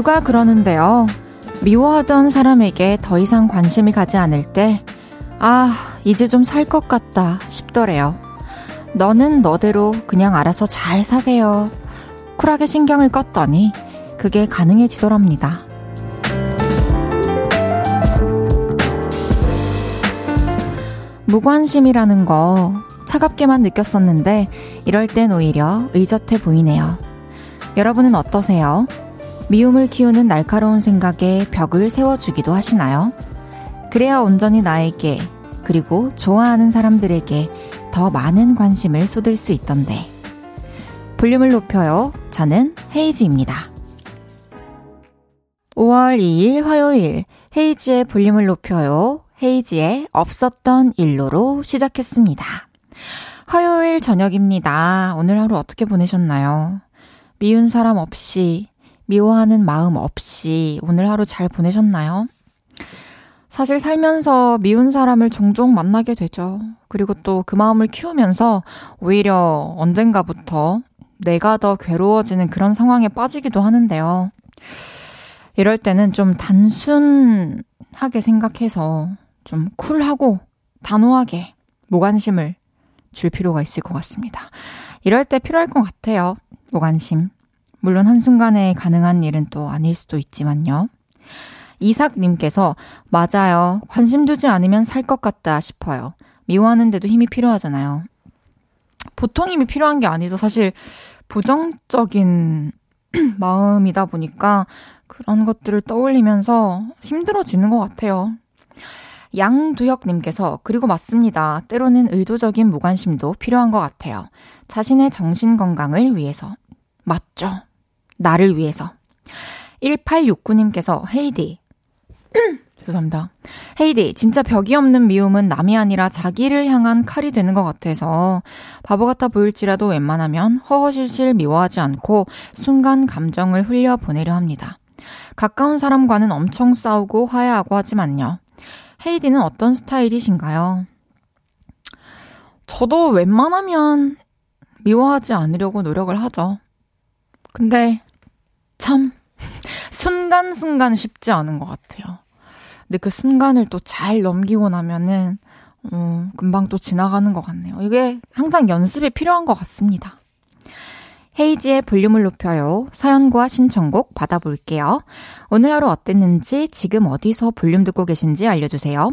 누가 그러는데요. 미워하던 사람에게 더 이상 관심이 가지 않을 때, 아, 이제 좀 살 것 같다 싶더래요. 너는 너대로 그냥 알아서 잘 사세요. 쿨하게 신경을 껐더니 그게 가능해지더랍니다. 무관심이라는 거 차갑게만 느꼈었는데 이럴 땐 오히려 의젓해 보이네요. 여러분은 어떠세요? 미움을 키우는 날카로운 생각에 벽을 세워주기도 하시나요? 그래야 온전히 나에게 그리고 좋아하는 사람들에게 더 많은 관심을 쏟을 수 있던데. 볼륨을 높여요. 저는 헤이즈입니다. 5월 2일 화요일 헤이즈의 볼륨을 높여요. 헤이지의 없었던 일로로 시작했습니다. 화요일 저녁입니다. 오늘 하루 어떻게 보내셨나요? 미운 사람 없이, 미워하는 마음 없이 오늘 하루 잘 보내셨나요? 사실 살면서 미운 사람을 종종 만나게 되죠. 그리고 또 그 마음을 키우면서 오히려 언젠가부터 내가 더 괴로워지는 그런 상황에 빠지기도 하는데요. 이럴 때는 좀 단순하게 생각해서 좀 쿨하고 단호하게 무관심을 줄 필요가 있을 것 같습니다. 이럴 때 필요할 것 같아요. 무관심. 물론 한순간에 가능한 일은 또 아닐 수도 있지만요. 이삭님께서, 맞아요. 관심 두지 않으면 살 것 같다 싶어요. 미워하는데도 힘이 필요하잖아요. 보통 힘이 필요한 게 아니죠. 사실, 부정적인 마음이다 보니까 그런 것들을 떠올리면서 힘들어지는 것 같아요. 양두혁님께서, 그리고 맞습니다. 때로는 의도적인 무관심도 필요한 것 같아요. 자신의 정신 건강을 위해서. 맞죠? 나를 위해서. 1869님께서, 헤이디. 죄송합니다. 헤이디, 진짜 벽이 없는 미움은 남이 아니라 자기를 향한 칼이 되는 것 같아서 바보 같아 보일지라도 웬만하면 허허실실 미워하지 않고 순간 감정을 흘려보내려 합니다. 가까운 사람과는 엄청 싸우고 화해하고 하지만요. 헤이디는 어떤 스타일이신가요? 저도 웬만하면 미워하지 않으려고 노력을 하죠. 근데 참 순간순간 쉽지 않은 것 같아요. 근데 그 순간을 또 잘 넘기고 나면은 어, 금방 또 지나가는 것 같네요. 이게 항상 연습이 필요한 것 같습니다. 헤이지의 볼륨을 높여요. 사연과 신청곡 받아볼게요. 오늘 하루 어땠는지 지금 어디서 볼륨 듣고 계신지 알려주세요.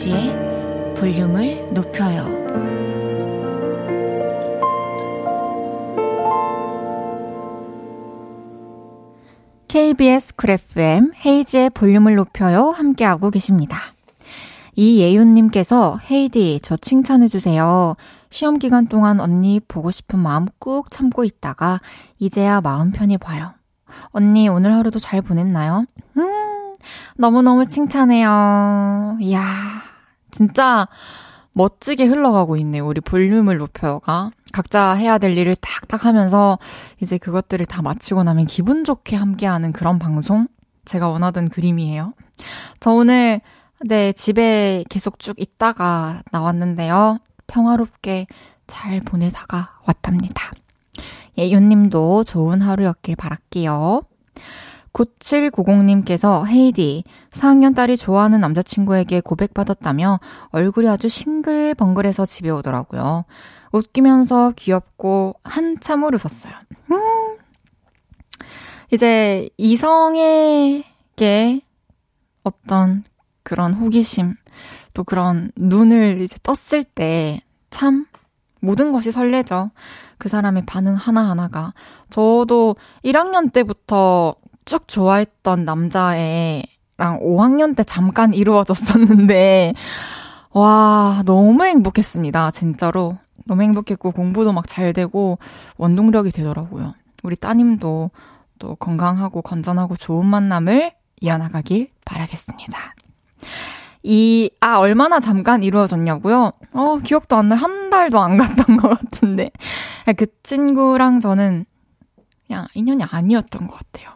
헤이지의 볼륨을 높여요. KBS 쿨 FM 헤이지의 볼륨을 높여요 함께하고 계십니다. 이예윤님께서 헤이디 저 칭찬해주세요. 시험 기간 동안 언니 보고 싶은 마음 꾹 참고 있다가 이제야 마음 편히 봐요. 언니 오늘 하루도 잘 보냈나요? 음, 너무너무 칭찬해요. 이야, 진짜 멋지게 흘러가고 있네요. 우리 볼륨을 높여가. 각자 해야 될 일을 탁탁 하면서 이제 그것들을 다 마치고 나면 기분 좋게 함께하는 그런 방송? 제가 원하던 그림이에요. 저 오늘 네, 집에 계속 쭉 있다가 나왔는데요. 평화롭게 잘 보내다가 왔답니다. 예윤님도 좋은 하루였길 바랄게요. 9790님께서 헤이디, 4학년 딸이 좋아하는 남자친구에게 고백받았다며 얼굴이 아주 싱글벙글해서 집에 오더라고요. 웃기면서 귀엽고 한참을 웃었어요. 음. 이제 이성에게 어떤 그런 호기심, 또 그런 눈을 이제 떴을 때 참 모든 것이 설레죠. 그 사람의 반응 하나하나가. 저도 1학년 때부터 쭉 좋아했던 남자애랑 5학년 때 잠깐 이루어졌었는데, 와, 너무 행복했습니다. 진짜로. 너무 행복했고, 공부도 막 잘 되고, 원동력이 되더라고요. 우리 따님도 또 건강하고 건전하고 좋은 만남을 이어나가길 바라겠습니다. 이, 아, 얼마나 잠깐 이루어졌냐고요? 어, 기억도 안 나. 한 달도 안 갔던 것 같은데. 그 친구랑 저는 그냥 인연이 아니었던 것 같아요.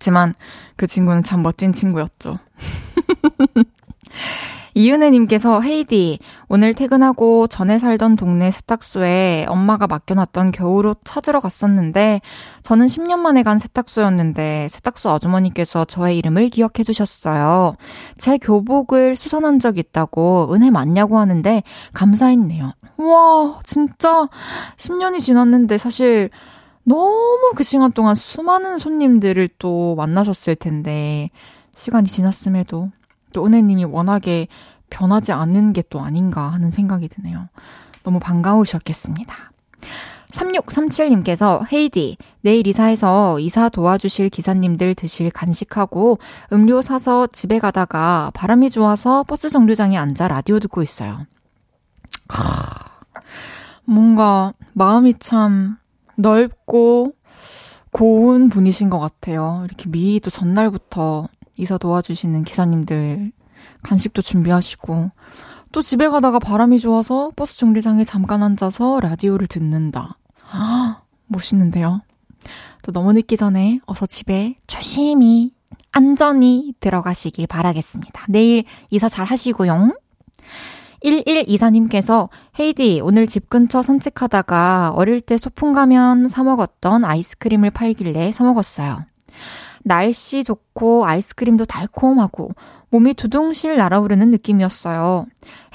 그치만 그 친구는 참 멋진 친구였죠. 이은혜님께서 헤이디 오늘 퇴근하고 전에 살던 동네 세탁소에 엄마가 맡겨놨던 겨울옷 찾으러 갔었는데 저는 10년 만에 간 세탁소였는데 세탁소 아주머니께서 저의 이름을 기억해 주셨어요. 제 교복을 수선한 적 있다고 은혜 맞냐고 하는데 감사했네요. 와 진짜 10년이 지났는데 사실 너무 그 시간 동안 수많은 손님들을 또 만나셨을 텐데 시간이 지났음에도 또 은혜님이 워낙에 변하지 않는 게 또 아닌가 하는 생각이 드네요. 너무 반가우셨겠습니다. 3637님께서 헤이디, 내일 이사해서 이사 도와주실 기사님들 드실 간식하고 음료 사서 집에 가다가 바람이 좋아서 버스 정류장에 앉아 라디오 듣고 있어요. 뭔가 마음이 참 넓고 고운 분이신 것 같아요. 이렇게 미리 또 전날부터 이사 도와주시는 기사님들 간식도 준비하시고 또 집에 가다가 바람이 좋아서 버스 정류장에 잠깐 앉아서 라디오를 듣는다. 아, 멋있는데요. 또 너무 늦기 전에 어서 집에 조심히 안전히 들어가시길 바라겠습니다. 내일 이사 잘 하시고요. 1124님께서 헤이디 오늘 집 근처 산책하다가 어릴 때 소풍 가면 사 먹었던 아이스크림을 팔길래 사 먹었어요. 날씨 좋고 아이스크림도 달콤하고 몸이 두둥실 날아오르는 느낌이었어요.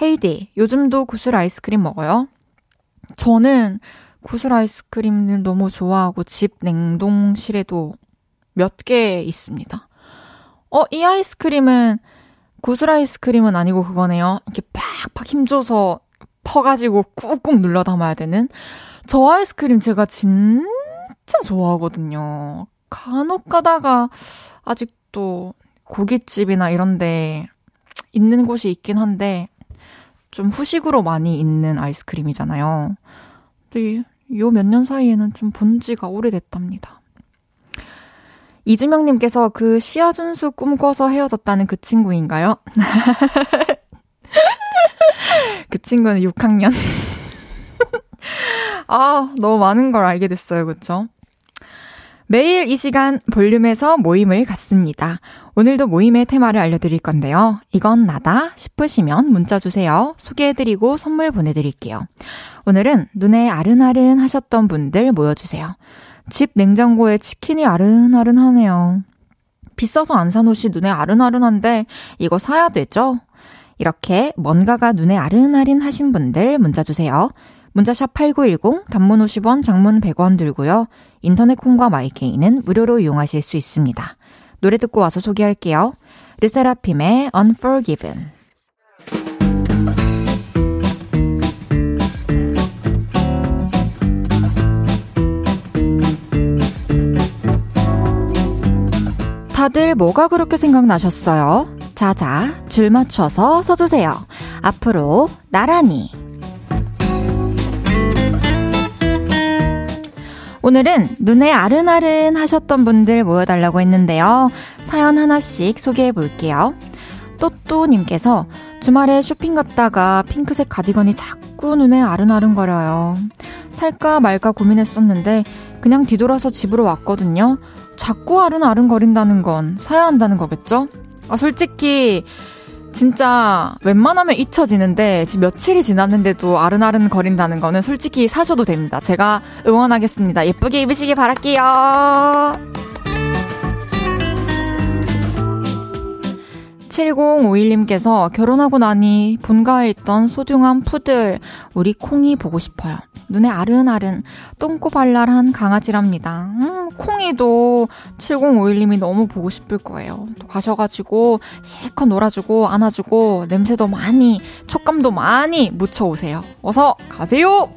헤이디, 요즘도 구슬 아이스크림 먹어요? 저는 구슬 아이스크림을 너무 좋아하고 집 냉동실에도 몇 개 있습니다. 어, 이 아이스크림은 구슬 아이스크림은 아니고 그거네요. 이렇게 팍팍 힘줘서 퍼가지고 꾹꾹 눌러 담아야 되는 저 아이스크림 제가 진짜 좋아하거든요. 간혹 가다가 아직도 고깃집이나 이런데 있는 곳이 있긴 한데 좀 후식으로 많이 있는 아이스크림이잖아요. 근데 요 몇 년 사이에는 좀 본 지가 오래됐답니다. 이주명님께서 그 시아준수 꿈꿔서 헤어졌다는 그 친구인가요? 그 친구는 6학년. 아, 너무 많은 걸 알게 됐어요. 그쵸? 매일 이 시간 볼륨에서 모임을 갖습니다. 오늘도 모임의 테마를 알려드릴 건데요. 이건 나다 싶으시면 문자 주세요. 소개해드리고 선물 보내드릴게요. 오늘은 눈에 아른아른 하셨던 분들 모여주세요. 집 냉장고에 치킨이 아른아른하네요. 비싸서 안 산 옷이 눈에 아른아른한데 이거 사야 되죠? 이렇게 뭔가가 눈에 아른아른 하신 분들 문자 주세요. 문자샵 8910, 단문 50원, 장문 100원 들고요. 인터넷 콩과 마이케이는 무료로 이용하실 수 있습니다. 노래 듣고 와서 소개할게요. 르세라핌의 Unforgiven. 다들 뭐가 그렇게 생각나셨어요? 자자, 줄 맞춰서 서주세요. 앞으로 나란히. 오늘은 눈에 아른아른 하셨던 분들 모여달라고 했는데요. 사연 하나씩 소개해 볼게요. 또또님께서 주말에 쇼핑 갔다가 핑크색 가디건이 자꾸 눈에 아른아른거려요. 살까 말까 고민했었는데 그냥 뒤돌아서 집으로 왔거든요. 자꾸 아른아른거린다는 건 사야 한다는 거겠죠? 아, 솔직히 진짜 웬만하면 잊혀지는데 지금 며칠이 지났는데도 아른아른 거린다는 거는 솔직히 사셔도 됩니다. 제가 응원하겠습니다. 예쁘게 입으시길 바랄게요. 7051님께서 결혼하고 나니 본가에 있던 소중한 푸들 우리 콩이 보고 싶어요. 눈에 아른아른 똥꼬발랄한 강아지랍니다. 음, 콩이도 7051님이 너무 보고 싶을 거예요. 또 가셔가지고 실컷 놀아주고 안아주고 냄새도 많이 촉감도 많이 묻혀오세요. 어서 가세요!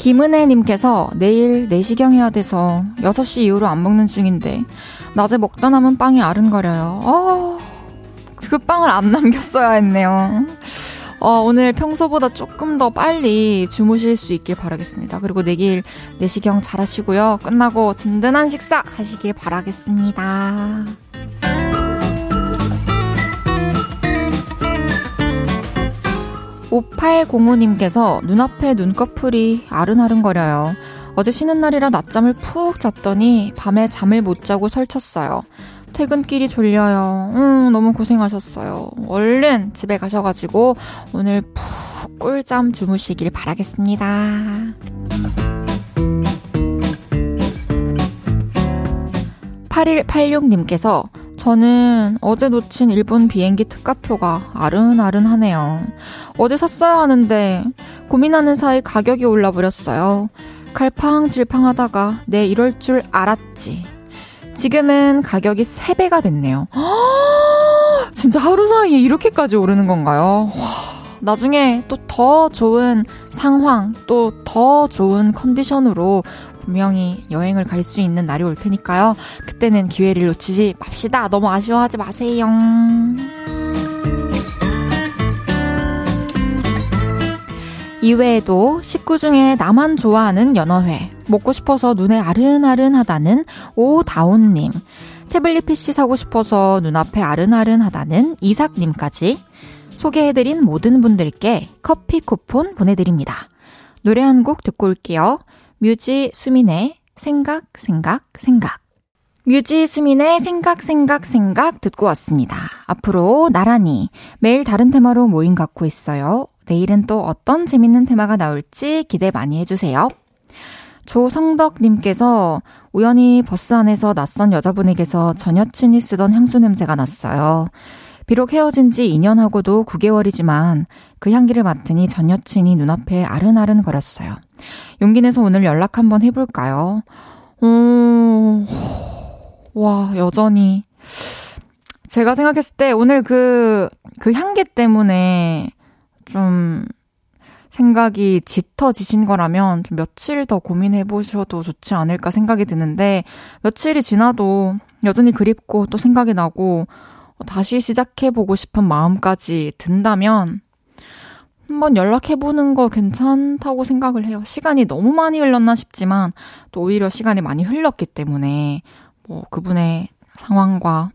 김은혜님께서 내일 내시경 해야 돼서 6시 이후로 안 먹는 중인데 낮에 먹다 남은 빵이 아른거려요. 어, 그 빵을 안 남겼어야 했네요. 어, 오늘 평소보다 조금 더 빨리 주무실 수 있길 바라겠습니다. 그리고 내일 내시경 잘 하시고요. 끝나고 든든한 식사 하시길 바라겠습니다. 5805님께서 눈앞에 눈꺼풀이 아른아른거려요. 어제 쉬는 날이라 낮잠을 푹 잤더니 밤에 잠을 못 자고 설쳤어요. 퇴근길이 졸려요. 음, 너무 고생하셨어요. 얼른 집에 가셔가지고 오늘 푹 꿀잠 주무시길 바라겠습니다. 8186님께서 저는 어제 놓친 일본 비행기 특가표가 아른아른하네요. 어제 샀어야 하는데 고민하는 사이 가격이 올라버렸어요. 갈팡질팡하다가 내 이럴 줄 알았지. 지금은 가격이 3배가 됐네요. 진짜 하루 사이에 이렇게까지 오르는 건가요? 와, 나중에 또 더 좋은 상황, 또 더 좋은 컨디션으로 분명히 여행을 갈 수 있는 날이 올 테니까요. 그때는 기회를 놓치지 맙시다. 너무 아쉬워하지 마세요. 이외에도 식구 중에 나만 좋아하는 연어회, 먹고 싶어서 눈에 아른아른하다는 오다온님, 태블릿 PC 사고 싶어서 눈앞에 아른아른하다는 이삭님까지 소개해드린 모든 분들께 커피 쿠폰 보내드립니다. 노래 한 곡 듣고 올게요. 뮤지 수민의 생각, 생각, 생각. 뮤지 수민의 생각, 생각, 생각 듣고 왔습니다. 앞으로 나란히 매일 다른 테마로 모임 갖고 있어요. 내일은 또 어떤 재밌는 테마가 나올지 기대 많이 해주세요. 조성덕님께서 우연히 버스 안에서 낯선 여자분에게서 전 여친이 쓰던 향수 냄새가 났어요. 비록 헤어진 지 2년하고도 9개월이지만 그 향기를 맡으니 전 여친이 눈앞에 아른아른 거렸어요. 용기 내서 오늘 연락 한번 해볼까요? 오, 와, 여전히. 제가 생각했을 때 오늘 그, 그 향기 때문에 좀 생각이 짙어지신 거라면 좀 며칠 더 고민해 보셔도 좋지 않을까 생각이 드는데 며칠이 지나도 여전히 그립고 또 생각이 나고 다시 시작해 보고 싶은 마음까지 든다면 한번 연락해 보는 거 괜찮다고 생각을 해요. 시간이 너무 많이 흘렀나 싶지만 또 오히려 시간이 많이 흘렀기 때문에 뭐 그분의 상황과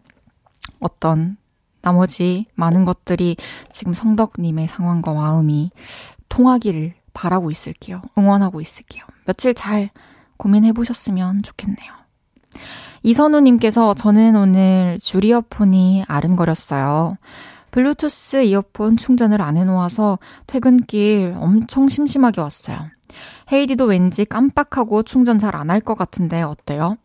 어떤 나머지 많은 것들이 지금 성덕님의 상황과 마음이 통하기를 바라고 있을게요. 응원하고 있을게요. 며칠 잘 고민해 보셨으면 좋겠네요. 이선우님께서 저는 오늘 줄 이어폰이 아른거렸어요. 블루투스 이어폰 충전을 안 해놓아서 퇴근길 엄청 심심하게 왔어요. 헤이디도 왠지 깜빡하고 충전 잘 안 할 것 같은데 어때요?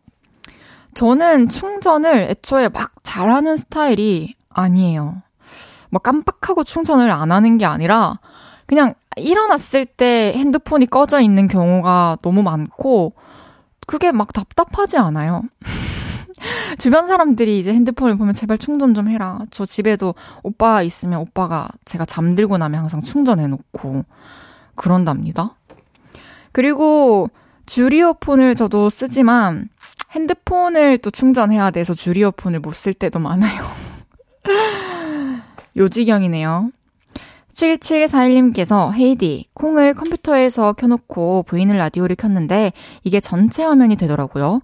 저는 충전을 애초에 막 잘하는 스타일이 아니에요. 뭐 깜빡하고 충전을 안 하는 게 아니라 그냥 일어났을 때 핸드폰이 꺼져 있는 경우가 너무 많고 그게 막 답답하지 않아요. 주변 사람들이 이제 핸드폰을 보면 제발 충전 좀 해라. 저 집에도 오빠 있으면 오빠가 제가 잠들고 나면 항상 충전해 놓고 그런답니다. 그리고 줄이어폰을 저도 쓰지만 핸드폰을 또 충전해야 돼서 줄이어폰을 못 쓸 때도 많아요. 요지경이네요. 7741님께서 헤이디, 콩을 컴퓨터에서 켜놓고 보이는 라디오를 켰는데 이게 전체 화면이 되더라고요.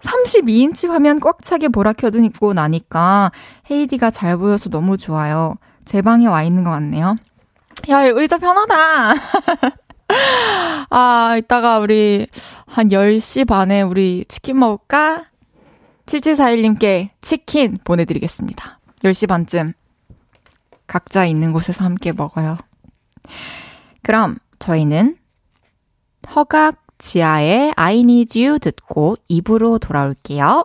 32인치 화면 꽉 차게 보라 켜두고 나니까 헤이디가 잘 보여서 너무 좋아요. 제 방에 와 있는 것 같네요. 야, 의자 편하다. 아, 이따가 우리 한 10시 반에 우리 치킨 먹을까? 7741님께 치킨 보내드리겠습니다. 10시 반쯤 각자 있는 곳에서 함께 먹어요. 그럼 저희는 허각 지아의 I need you 듣고 입으로 돌아올게요.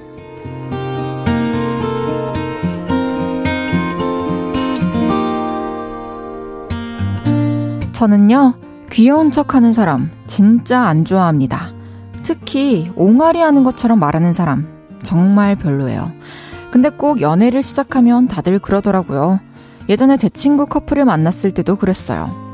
저는요, 귀여운 척 하는 사람, 진짜 안 좋아합니다. 특히, 옹알이 하는 것처럼 말하는 사람, 정말 별로예요. 근데 꼭 연애를 시작하면 다들 그러더라고요. 예전에 제 친구 커플을 만났을 때도 그랬어요.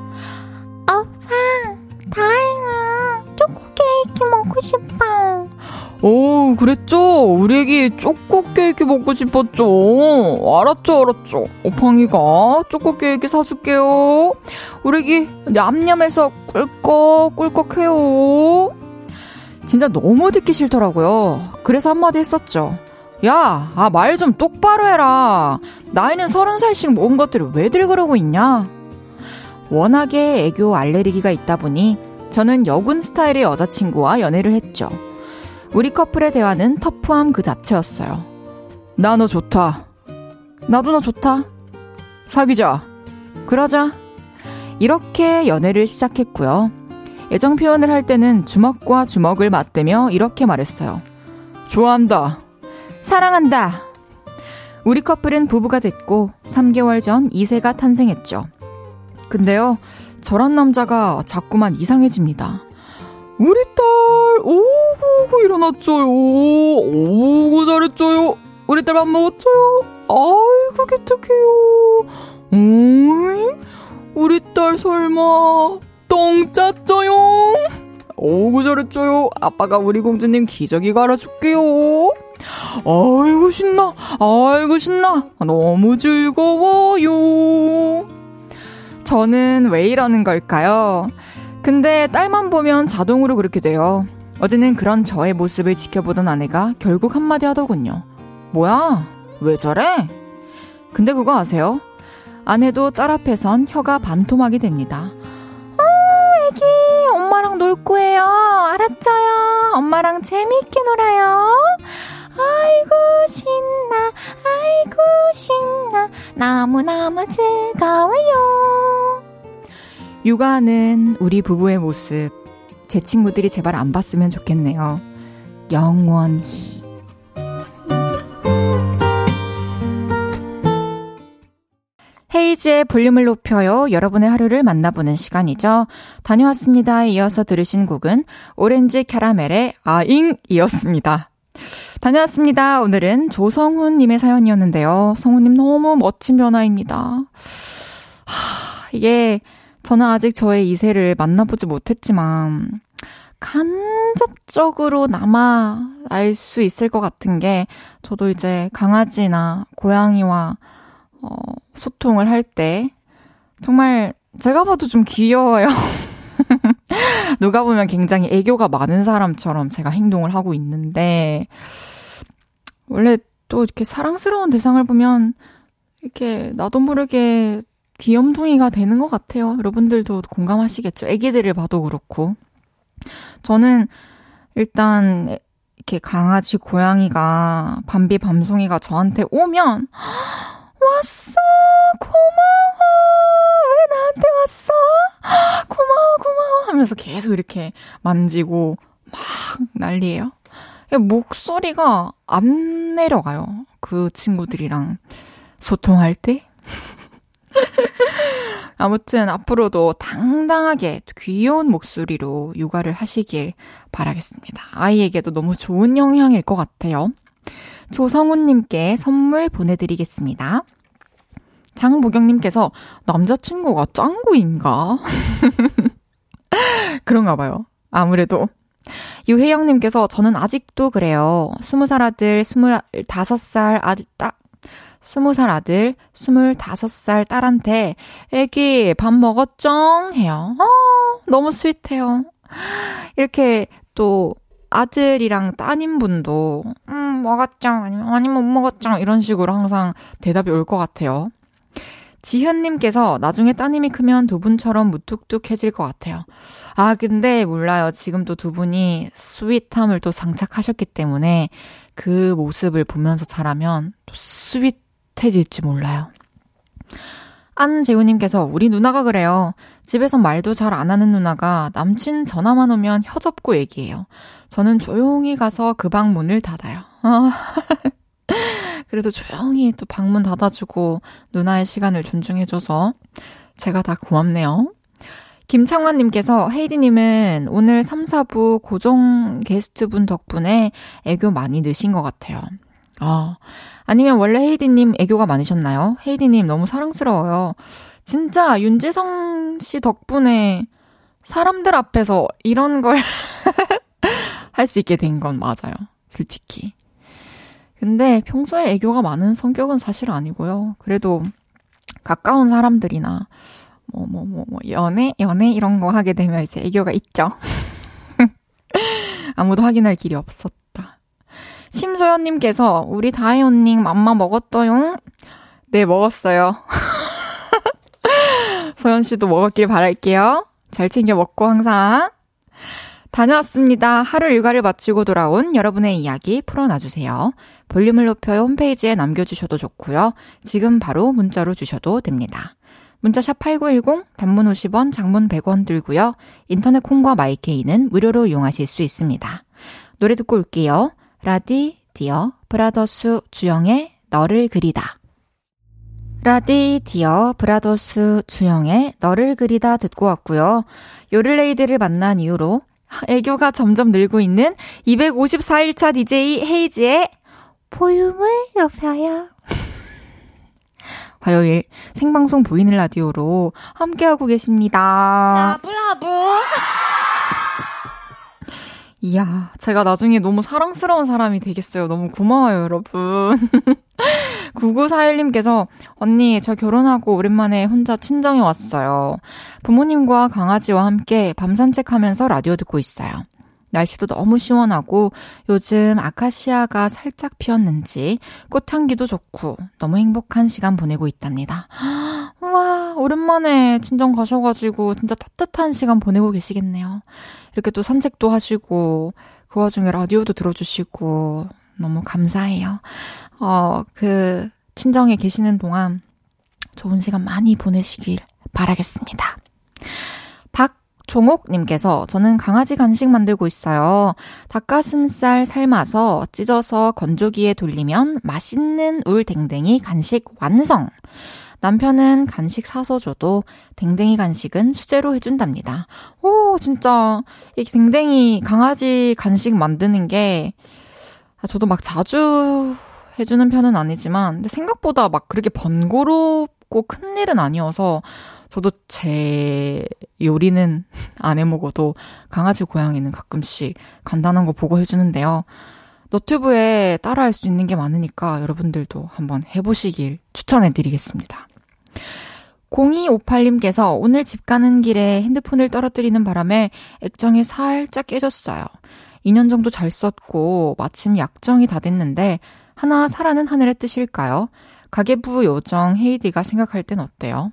오, 그랬죠? 우리 애기 초코 케이크 먹고 싶었죠? 알았죠, 알았죠. 오팡이가 초코 케이크 사줄게요. 우리 애기 냠냠해서 꿀꺽, 꿀꺽해요. 진짜 너무 듣기 싫더라고요. 그래서 한마디 했었죠. 야, 아, 말 좀 똑바로 해라. 나이는 서른 살씩 먹은 것들을 왜들 그러고 있냐? 워낙에 애교 알레르기가 있다 보니 저는 여군 스타일의 여자친구와 연애를 했죠. 우리 커플의 대화는 터프함 그 자체였어요. 나 너 좋다. 나도 너 좋다. 사귀자. 그러자. 이렇게 연애를 시작했고요. 애정 표현을 할 때는 주먹과 주먹을 맞대며 이렇게 말했어요. 좋아한다. 사랑한다. 우리 커플은 부부가 됐고 3개월 전 2세가 탄생했죠. 근데요, 저런 남자가 자꾸만 이상해집니다. 우리 딸, 오구, 일어났죠요. 오구, 잘했죠요. 우리 딸 밥 먹었죠요. 아이고, 기특해요. 오이? 우리 딸 설마, 똥 짰죠요? 오구, 잘했죠요. 아빠가 우리 공주님 기저귀 갈아줄게요. 아이고, 신나. 아이고, 신나. 너무 즐거워요. 저는 왜 이러는 걸까요? 근데 딸만 보면 자동으로 그렇게 돼요. 어제는 그런 저의 모습을 지켜보던 아내가 결국 한마디 하더군요. 뭐야? 왜 저래? 근데 그거 아세요? 아내도 딸 앞에선 혀가 반토막이 됩니다. 어, 애기, 엄마랑 놀 거예요. 알았죠요? 엄마랑 재밌게 놀아요. 아이고, 신나, 아이고, 신나. 너무너무 즐거워요. 육아하는 우리 부부의 모습, 제 친구들이 제발 안 봤으면 좋겠네요. 영원히. 헤이즈의 볼륨을 높여요. 여러분의 하루를 만나보는 시간이죠. 다녀왔습니다. 이어서 들으신 곡은 오렌지 캐러멜의 아잉이었습니다. 다녀왔습니다. 오늘은 조성훈님의 사연이었는데요. 성훈님 너무 멋진 변화입니다. 하, 이게 저는 아직 저의 이세를 만나보지 못했지만, 간접적으로나마 알수 있을 것 같은 게, 저도 이제 강아지나 고양이와, 어, 소통을 할 때, 정말 제가 봐도 좀 귀여워요. 누가 보면 굉장히 애교가 많은 사람처럼 제가 행동을 하고 있는데, 원래 또 이렇게 사랑스러운 대상을 보면, 이렇게 나도 모르게 귀염둥이가 되는 것 같아요. 여러분들도 공감하시겠죠? 애기들을 봐도 그렇고. 저는 일단 이렇게 강아지 고양이가 밤비 밤송이가 저한테 오면 왔어 고마워 왜 나한테 왔어 고마워 고마워 하면서 계속 이렇게 만지고 막 난리예요. 목소리가 안 내려가요. 그 친구들이랑 소통할 때 아무튼 앞으로도 당당하게 귀여운 목소리로 육아를 하시길 바라겠습니다. 아이에게도 너무 좋은 영향일 것 같아요. 조성훈님께 선물 보내드리겠습니다. 장보경님께서 남자친구가 짱구인가? 그런가 봐요. 아무래도. 유혜영님께서 저는 아직도 그래요. 스무 살 아들, 스물다섯 살 아들, 딱, 스무 살 아들, 스물다섯 살 딸한테 애기 밥 먹었쩡? 해요. 어, 너무 스윗해요. 이렇게 또 아들이랑 따님분도 음, 먹었쩡? 아니면 아니 못 먹었쩡? 이런 식으로 항상 대답이 올 것 같아요. 지현님께서 나중에 따님이 크면 두 분처럼 무뚝뚝해질 것 같아요. 아, 근데 몰라요. 지금 또 두 분이 sweet함을 또 장착하셨기 때문에 그 모습을 보면서 자라면 또 sweet 해질지 몰라요. 안재우님께서 우리 누나가 그래요. 집에서 말도 잘 안 하는 누나가 남친 전화만 오면 혀접고 얘기해요. 저는 조용히 가서 그 방 문을 닫아요. 그래도 조용히 또 방문 닫아주고 누나의 시간을 존중해줘서 제가 다 고맙네요. 김창환님께서 헤이디님은 오늘 3, 4부 고정 게스트분 덕분에 애교 많이 느신 것 같아요. 아, 아니면 원래 헤이디님 애교가 많으셨나요? 헤이디님 너무 사랑스러워요. 진짜 윤지성 씨 덕분에 사람들 앞에서 이런 걸 할 수 있게 된 건 맞아요. 솔직히. 근데 평소에 애교가 많은 성격은 사실 아니고요. 그래도 가까운 사람들이나 뭐, 뭐, 뭐, 뭐, 연애? 연애? 이런 거 하게 되면 이제 애교가 있죠. 아무도 확인할 길이 없었다. 심소연님께서, 우리 다혜 언님 맘마 먹었어요? 네, 먹었어요. 소연 씨도 먹었길 바랄게요. 잘 챙겨 먹고 항상. 다녀왔습니다. 하루 일과를 마치고 돌아온 여러분의 이야기 풀어놔주세요. 볼륨을 높여 홈페이지에 남겨주셔도 좋고요. 지금 바로 문자로 주셔도 됩니다. 문자샵 8910, 단문 50원, 장문 100원 들고요. 인터넷 콩과 마이케이는 무료로 이용하실 수 있습니다. 노래 듣고 올게요. 라디, 디어, 브라더수, 주영의 너를 그리다. 라디, 디어, 브라더수, 주영의 너를 그리다 듣고 왔고요. 요를레이드를 만난 이후로 애교가 점점 늘고 있는 254일차 DJ 헤이지의 볼륨을 높여요. 화요일 생방송 보이는 라디오로 함께하고 계십니다. 라브라브. 이야, 제가 나중에 너무 사랑스러운 사람이 되겠어요. 너무 고마워요, 여러분. 9941님께서, 언니, 저 결혼하고 오랜만에 혼자 친정에 왔어요. 부모님과 강아지와 함께 밤 산책하면서 라디오 듣고 있어요. 날씨도 너무 시원하고 요즘 아카시아가 살짝 피었는지 꽃향기도 좋고 너무 행복한 시간 보내고 있답니다. 와, 오랜만에 친정 가셔가지고 진짜 따뜻한 시간 보내고 계시겠네요. 이렇게 또 산책도 하시고 그 와중에 라디오도 들어주시고 너무 감사해요. 어, 그 친정에 계시는 동안 좋은 시간 많이 보내시길 바라겠습니다. 종옥님께서 저는 강아지 간식 만들고 있어요. 닭가슴살 삶아서 찢어서 건조기에 돌리면 맛있는 울댕댕이 간식 완성! 남편은 간식 사서 줘도 댕댕이 간식은 수제로 해준답니다. 오, 진짜, 이 댕댕이 강아지 간식 만드는 게, 아, 저도 막 자주 해주는 편은 아니지만, 근데 생각보다 막 그렇게 번거롭고 큰 일은 아니어서, 저도 제 요리는 안 해 먹어도 강아지 고양이는 가끔씩 간단한 거 보고 해주는데요. 너튜브에 따라할 수 있는 게 많으니까 여러분들도 한번 해보시길 추천해드리겠습니다. 0258님께서 오늘 집 가는 길에 핸드폰을 떨어뜨리는 바람에 액정이 살짝 깨졌어요. 2년 정도 잘 썼고 마침 약정이 다 됐는데 하나 사라는 하늘의 뜻일까요? 가계부 요정 헤이디가 생각할 땐 어때요?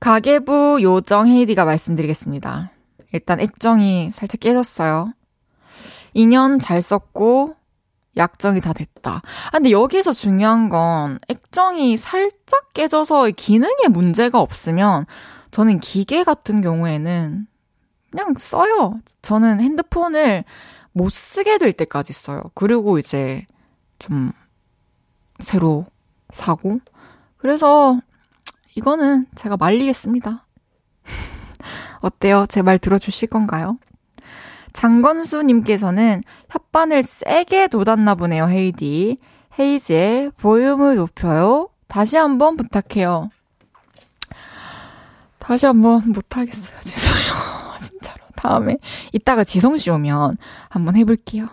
가계부 요정 헤이디가 말씀드리겠습니다. 일단 액정이 살짝 깨졌어요. 2년 잘 썼고 약정이 다 됐다. 아, 근데 여기서 중요한 건 액정이 살짝 깨져서 기능에 문제가 없으면 저는 기계 같은 경우에는 그냥 써요. 저는 핸드폰을 못 쓰게 될 때까지 써요. 그리고 이제 좀 새로 사고. 그래서 이거는 제가 말리겠습니다. 어때요? 제 말 들어주실 건가요? 장건수님께서는 혓바늘 세게 돋았나 보네요, 헤이디. 헤이즈의 볼륨을 높여요. 다시 한번 부탁해요. 다시 한번 못하겠어요. 죄송해요. 진짜로. 다음에, 이따가 지성씨 오면 한번 해볼게요.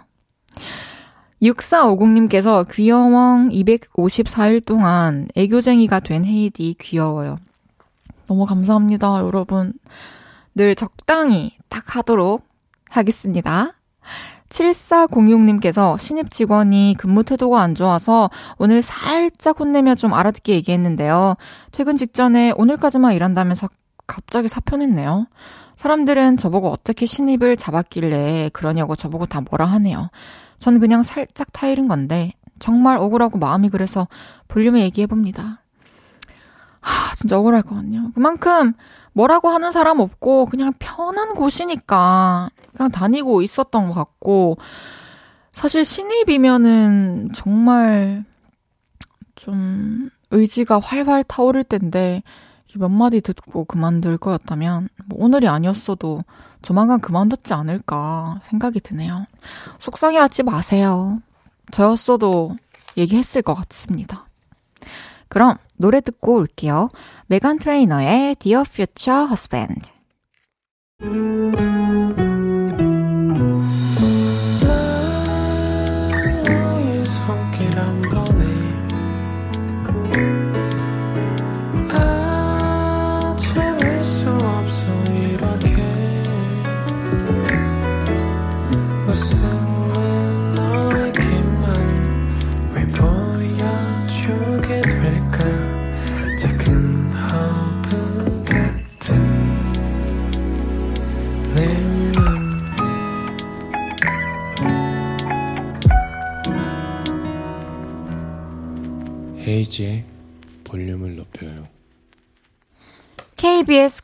6450님께서 귀여왕 254일 동안 애교쟁이가 된 헤이디 귀여워요. 너무 감사합니다, 여러분. 늘 적당히 딱 하도록 하겠습니다. 7406님께서 신입 직원이 근무 태도가 안 좋아서 오늘 살짝 혼내며 좀 알아듣게 얘기했는데요. 퇴근 직전에 오늘까지만 일한다면서 갑자기 사표냈네요. 사람들은 저보고 어떻게 신입을 잡았길래 그러냐고 저보고 다 뭐라 하네요. 전 그냥 살짝 타이른 건데 정말 억울하고 마음이 그래서 볼륨에 얘기해봅니다. 하, 진짜 억울할 것 같네요. 그만큼 뭐라고 하는 사람 없고 그냥 편한 곳이니까 그냥 다니고 있었던 것 같고 사실 신입이면은 정말 좀 의지가 활활 타오를 텐데 몇 마디 듣고 그만둘 거였다면 뭐 오늘이 아니었어도 조만간 그만뒀지 않을까 생각이 드네요. 속상해하지 마세요. 저였어도 얘기했을 것 같습니다. 그럼 노래 듣고 올게요. 메간 트레이너의 Dear Future Husband.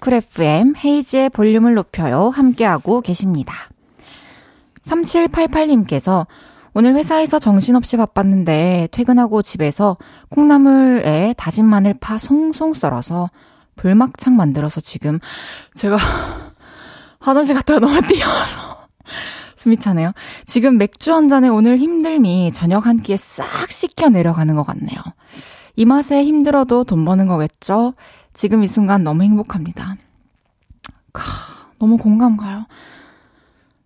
KBS 쿨 FM 헤이지의 볼륨을 높여요. 함께하고 계십니다. 3788님께서 오늘 회사에서 정신없이 바빴는데 퇴근하고 집에서 콩나물에 다진 마늘 파 송송 썰어서 불막창 만들어서 지금 제가 화장실 갔다가 너무 뛰어서 숨이 차네요. 지금 맥주 한 잔에 오늘 힘듦이 저녁 한 끼에 싹 씻겨 내려가는 것 같네요. 이 맛에 힘들어도 돈 버는 거겠죠? 지금 이 순간 너무 행복합니다. 카, 너무 공감 가요.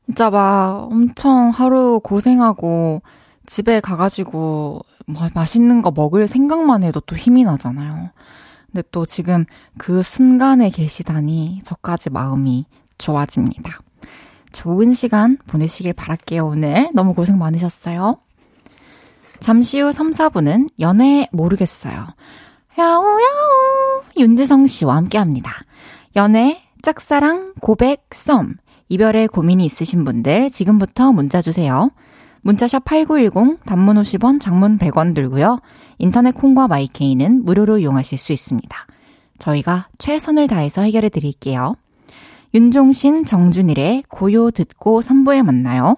진짜 막 엄청 하루 고생하고 집에 가가지고 뭐 맛있는 거 먹을 생각만 해도 또 힘이 나잖아요. 근데 또 지금 그 순간에 계시다니 저까지 마음이 좋아집니다. 좋은 시간 보내시길 바랄게요, 오늘. 너무 고생 많으셨어요. 잠시 후 3, 4분은 연애 모르겠어요. 야우야우 윤지성 씨와 함께 합니다. 연애, 짝사랑, 고백, 썸. 이별에 고민이 있으신 분들 지금부터 문자 주세요. 문자샵 8910, 단문 50원, 장문 100원 들고요. 인터넷 콩과 마이케이는 무료로 이용하실 수 있습니다. 저희가 최선을 다해서 해결해 드릴게요. 윤종신, 정준일의 고요 듣고 3부에 만나요.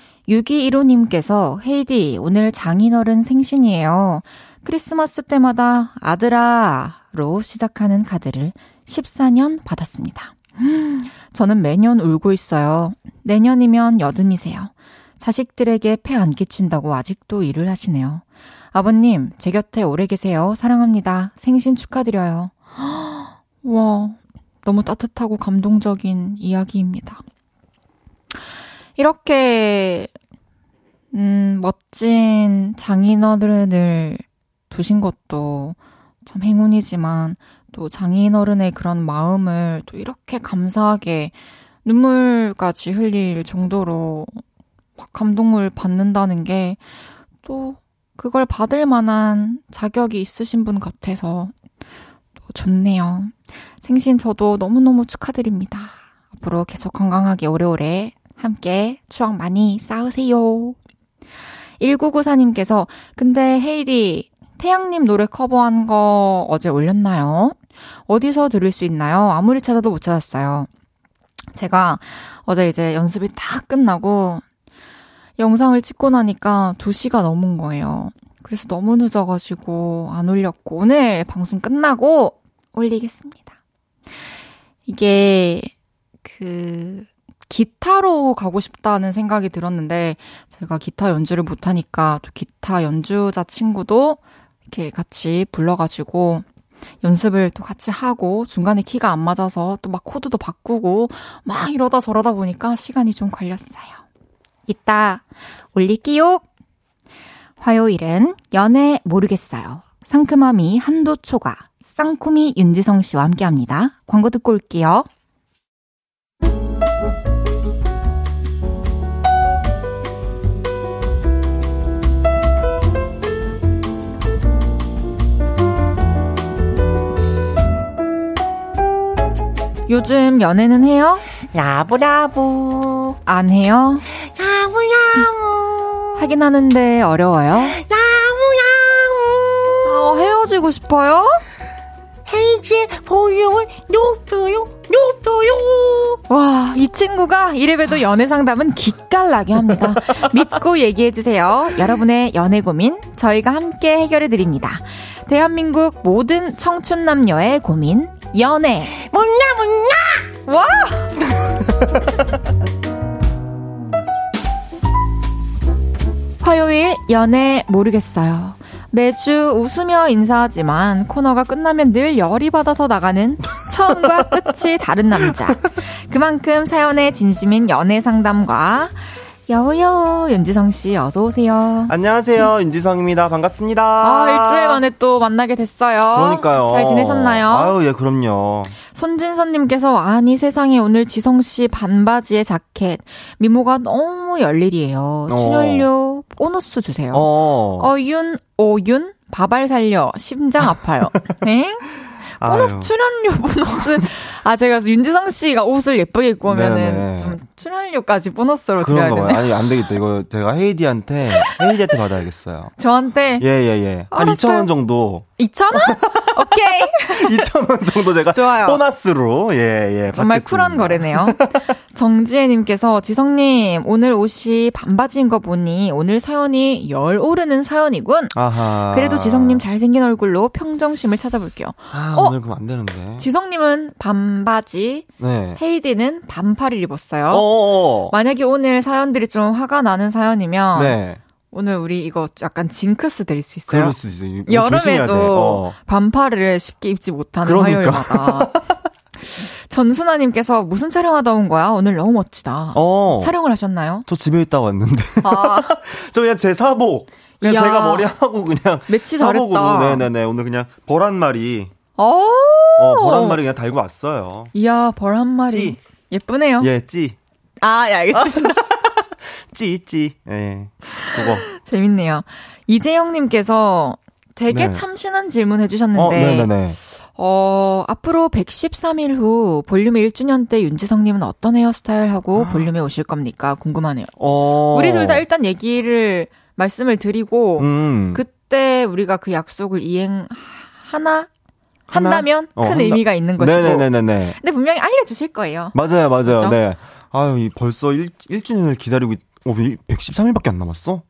6215님께서 헤이디 오늘 장인어른 생신이에요. 크리스마스 때마다 아들아로 시작하는 카드를 14년 받았습니다. 저는 매년 울고 있어요. 내년이면 여든이세요. 자식들에게 폐 안 끼친다고 아직도 일을 하시네요. 아버님, 제 곁에 오래 계세요. 사랑합니다. 생신 축하드려요. 와, 너무 따뜻하고 감동적인 이야기입니다. 이렇게, 음, 멋진 장인어른을 두신 것도 참 행운이지만 또 장인어른의 그런 마음을 또 이렇게 감사하게 눈물까지 흘릴 정도로 막 감동을 받는다는 게 또 그걸 받을 만한 자격이 있으신 분 같아서 좋네요. 생신 저도 너무너무 축하드립니다. 앞으로 계속 건강하게 오래오래 함께 추억 많이 쌓으세요. 1994님께서, 근데 헤이디, 태양님 노래 커버한 거 어제 올렸나요? 어디서 들을 수 있나요? 아무리 찾아도 못 찾았어요. 제가 어제 이제 연습이 다 끝나고 영상을 찍고 나니까 2시가 넘은 거예요. 그래서 너무 늦어가지고 안 올렸고 오늘 방송 끝나고 올리겠습니다. 이게 그 기타로 가고 싶다는 생각이 들었는데 제가 기타 연주를 못하니까 또 기타 연주자 친구도 이렇게 같이 불러가지고 연습을 또 같이 하고 중간에 키가 안 맞아서 또 막 코드도 바꾸고 막 이러다 저러다 보니까 시간이 좀 걸렸어요. 이따 올릴게요. 화요일은 연애 모르겠어요. 상큼함이 한도 초과. 쌍코미 윤지성 씨와 함께 합니다. 광고 듣고 올게요. 요즘 연애는 해요? 야부야부. 안 해요? 야부야부. 하긴 하는데 어려워요? 야부야부. 아, 헤어지고 싶어요? 헤이즈 볼륨을 높여요, 높여요. 와, 이 친구가 이래봬도 연애 상담은 기깔나게 합니다. 믿고 얘기해주세요. 여러분의 연애 고민, 저희가 함께 해결해드립니다. 대한민국 모든 청춘 남녀의 고민, 연애. 못나, 못나. 와! 화요일 연애 모르겠어요. 매주 웃으며 인사하지만 코너가 끝나면 늘 열이 받아서 나가는 처음과 끝이 다른 남자. 그만큼 사연의 진심인 연애 상담과 여우여우 윤지성 씨 어서 오세요. 안녕하세요, 윤지성입니다. 반갑습니다. 아 일주일 만에 또 만나게 됐어요. 그러니까요. 잘 지내셨나요? 아유, 예, 그럼요. 손진선님께서 아니 세상에 오늘 지성 씨 반바지에 자켓 미모가 너무 열일이에요. 어. 출연료 보너스 주세요. 어. 어윤 오윤 바발 살려 심장 아파요. 네? 보너스 아유. 출연료 보너스 아 제가 윤지성 씨가 옷을 예쁘게 입고 오면은 네네. 좀 출연료까지 보너스로 드려야. 되나요? 아니, 안 되겠다. 이거 제가 헤이디한테, 헤이디한테 받아야겠어요. 저한테 예, 예, 예. 한 알았어요. 2,000원 정도. 2,000원? 오케이. 2,000원 정도 제가 좋아요. 보너스로, 예, 예. 정말 받겠습니다. 쿨한 거래네요. 정지혜님께서 지성님 오늘 옷이 반바지인 거 보니 오늘 사연이 열 오르는 사연이군. 아하. 그래도 지성님 잘생긴 얼굴로 평정심을 찾아볼게요. 아, 어? 오늘 그럼 안 되는데. 지성님은 반바지, 네. 헤이디는 반팔을 입었어요. 어 어어. 만약에 오늘 사연들이 좀 화가 나는 사연이면 네. 오늘 우리 이거 약간 징크스 드릴 수 있어요. 그럴 수 있어요. 여름에도 어. 반팔을 쉽게 입지 못하는 그러니까. 화요일마다. 전순아님께서 무슨 촬영하다 온 거야? 오늘 너무 멋지다. 어. 촬영을 하셨나요? 저 집에 있다 왔는데. 아, 저 그냥 제 사복. 그냥 이야. 제가 머리 하고 그냥 매치 사복으로 잘했다. 네네네 오늘 그냥 벌 한 마리 어, 어, 벌 한 마리 그냥 달고 왔어요. 이야, 벌 한 마리. 찌. 예쁘네요. 예, 찌. 아, 예, 알겠습니다. 찌, 찌. 예. 그거. 재밌네요. 이재영님께서 되게 네. 참신한 질문 해주셨는데, 어, 네네네. 어, 앞으로 113일 후 볼륨의 1주년 때 윤지성님은 어떤 헤어스타일 하고 볼륨에 오실 겁니까? 궁금하네요. 어. 우리 둘 다 일단 얘기를 말씀을 드리고, 음. 그때 우리가 그 약속을 이행 하나? 하나? 한다면 어, 큰 한다. 의미가 있는 것이고. 네네네네네. 근데 분명히 알려주실 거예요. 맞아요, 맞아요. 그죠? 네. 아유, 이 벌써 1, 일주년을 기다리고, 있, 어, 113일밖에 안 남았어?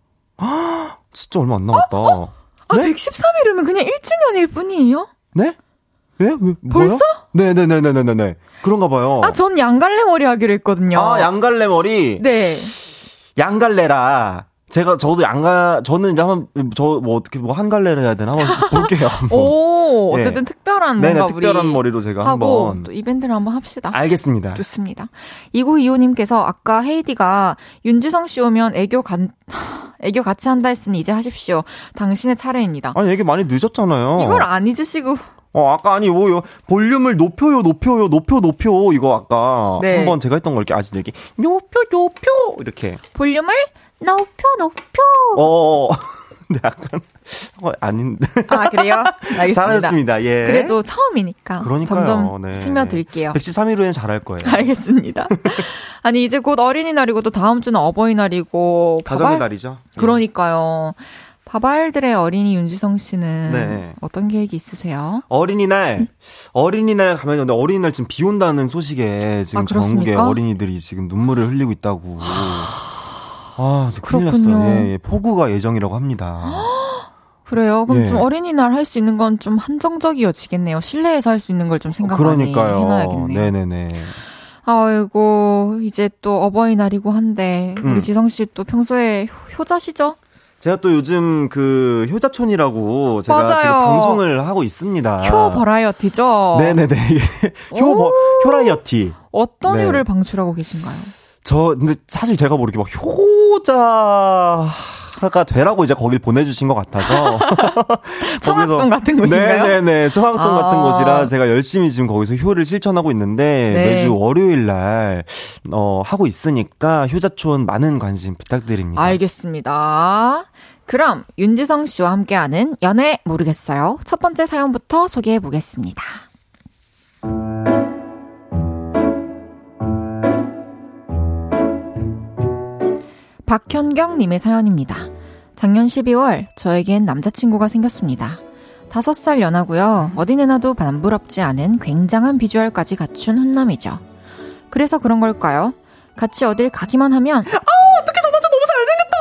헉, 진짜 얼마 안 남았다. 아, 네? 113일이면 그냥 1주년일 뿐이에요? 네? 왜? 왜? 벌써? 네네네네네네. 그런가 봐요. 아, 전 양갈래 머리 하기로 했거든요. 아, 양갈래 머리? 네. 양갈래라. 제가, 저도 양가, 저는 이제 한번, 저, 뭐, 어떻게, 뭐, 한 갈래를 해야 되나? 한번 볼게요. 한번. 오, 예. 어쨌든 특별한 네네, 뭔가 우리 특별한 머리로 제가 한번. 또 이벤트를 한번 합시다. 알겠습니다. 좋습니다. 2925님께서 아까 헤이디가 윤지성 씨 오면 애교 간, 애교 같이 한다 했으니 이제 하십시오. 당신의 차례입니다. 아니, 얘기 많이 늦었잖아요. 이걸 안 잊으시고. 어, 아까 아니, 뭐 요. 볼륨을 높여요, 높여요, 높여, 높여. 이거 아까. 네. 한번 제가 했던 걸 이렇게 아직 이렇게. 높여, 높여. 이렇게. 볼륨을 높여, 높여. 어, 근데 약간. 어, 아닌데. 아, 그래요? 알겠습니다. 잘하셨습니다. 예. 그래도 처음이니까. 그러니까요. 점점 네. 스며들게요. 113일 후엔 잘할 거예요. 알겠습니다. 아니, 이제 곧 어린이날이고 또 다음 주는 어버이날이고. 가정의 바발- 날이죠. 예. 그러니까요. 바발들의 어린이 윤지성 씨는 네. 어떤 계획이 있으세요? 어린이날, 어린이날 가면, 근데 어린이날 지금 비 온다는 소식에 지금 아, 전국의? 어린이들이 지금 눈물을 흘리고 있다고. 아, 그렇군요. 예, 예. 폭우가 예정이라고 합니다. 그래요. 그럼 예. 좀 어린이날 할 수 있는 건 좀 한정적이어지겠네요. 실내에서 할 수 있는 걸 좀 생각 그러니까요. 많이 해놔야겠네요. 네네네. 아이고 이제 또 어버이날이고 한데 우리 음. 지성 씨 또 평소에 효자시죠? 제가 또 요즘 그 효자촌이라고 제가 맞아요. 지금 방송을 하고 있습니다. 효 버라이어티죠? 네네네. 효 버, 효라이어티. 어떤 네. 효를 방출하고 계신가요? 저 근데 사실 제가 모르게 막 효자 가 되라고 이제 거길 보내주신 것 같아서 청학동 같은 곳인가요? 네네네 청학동 아~ 같은 곳이라 제가 열심히 지금 거기서 효를 실천하고 있는데 네. 매주 월요일 날 어, 하고 있으니까 효자촌 많은 관심 부탁드립니다. 알겠습니다. 그럼 윤지성 씨와 함께하는 연애 모르겠어요. 첫 번째 사연부터 소개해 보겠습니다. 박현경님의 사연입니다. 작년 12월 저에겐 남자친구가 생겼습니다. 5살 연하고요. 어디 내놔도 반부럽지 않은 굉장한 비주얼까지 갖춘 훈남이죠. 그래서 그런 걸까요? 같이 어딜 가기만 하면 아 어떻게 저 남자 너무 잘생겼다.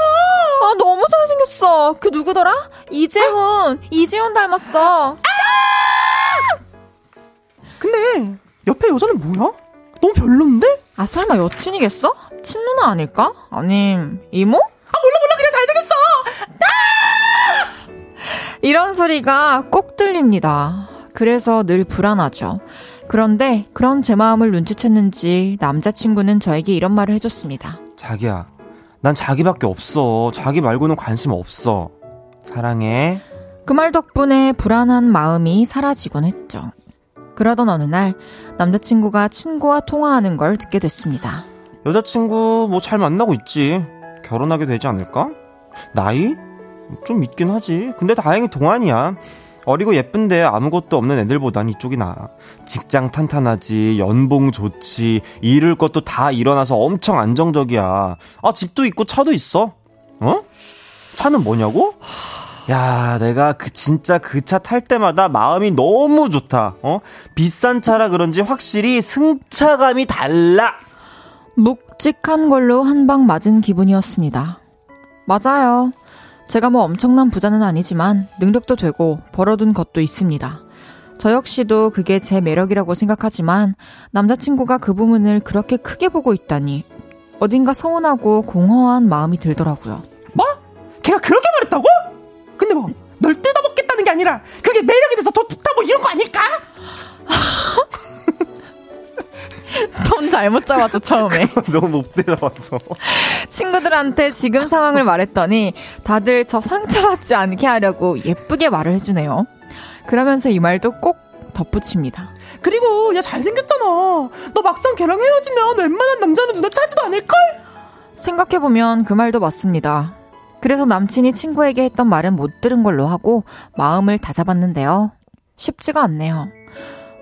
아 너무 잘생겼어. 그 누구더라? 이재훈. 아? 이재훈 닮았어. 아! 근데 옆에 여자는 뭐야? 너무 별론데? 아 설마 여친이겠어? 친누나 아닐까? 아님 이모? 아 몰라 몰라 그냥 잘생겼어. 아! 이런 소리가 꼭 들립니다. 그래서 늘 불안하죠. 그런데 그런 제 마음을 눈치챘는지 남자친구는 저에게 이런 말을 해줬습니다. 자기야, 난 자기밖에 없어. 자기 말고는 관심 없어. 사랑해. 그 말 덕분에 불안한 마음이 사라지곤 했죠. 그러던 어느 날 남자친구가 친구와 통화하는 걸 듣게 됐습니다. 여자친구 뭐 잘 만나고 있지. 결혼하게 되지 않을까? 나이? 좀 있긴 하지. 근데 다행히 동안이야. 어리고 예쁜데 아무것도 없는 애들보단 이쪽이 나아. 직장 탄탄하지, 연봉 좋지, 잃을 것도 다 일어나서 엄청 안정적이야. 아, 집도 있고 차도 있어. 어? 차는 뭐냐고? 야, 내가 그 진짜 그 차 탈 때마다 마음이 너무 좋다. 어? 비싼 차라 그런지 확실히 승차감이 달라. 묵직한 걸로 한 방 맞은 기분이었습니다. 맞아요. 제가 뭐 엄청난 부자는 아니지만 능력도 되고 벌어둔 것도 있습니다. 저 역시도 그게 제 매력이라고 생각하지만 남자친구가 그 부분을 그렇게 크게 보고 있다니 어딘가 서운하고 공허한 마음이 들더라고요. 뭐? 걔가 그렇게 말했다고? 근데 뭐 널 뜯어먹겠다는 게 아니라 그게 매력이 돼서 더 좋다 뭐 이런 거 아닐까? 톤 잘못 잡았죠, 처음에. 너무 높게 잡았어. 친구들한테 지금 상황을 말했더니 다들 저 상처받지 않게 하려고 예쁘게 말을 해주네요. 그러면서 이 말도 꼭 덧붙입니다. 그리고 야 잘생겼잖아. 너 막상 걔랑 헤어지면 웬만한 남자는 누나 차지도 않을걸? 생각해보면 그 말도 맞습니다. 그래서 남친이 친구에게 했던 말은 못 들은 걸로 하고 마음을 다잡았는데요. 쉽지가 않네요.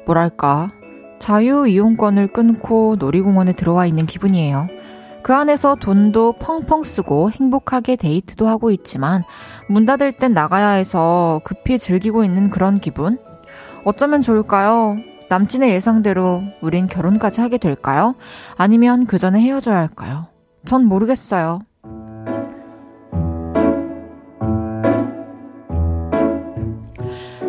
뭐랄까, 자유 이용권을 끊고 놀이공원에 들어와 있는 기분이에요. 그 안에서 돈도 펑펑 쓰고 행복하게 데이트도 하고 있지만 문 닫을 땐 나가야 해서 급히 즐기고 있는 그런 기분? 어쩌면 좋을까요? 남친의 예상대로 우린 결혼까지 하게 될까요? 아니면 그 전에 헤어져야 할까요? 전 모르겠어요.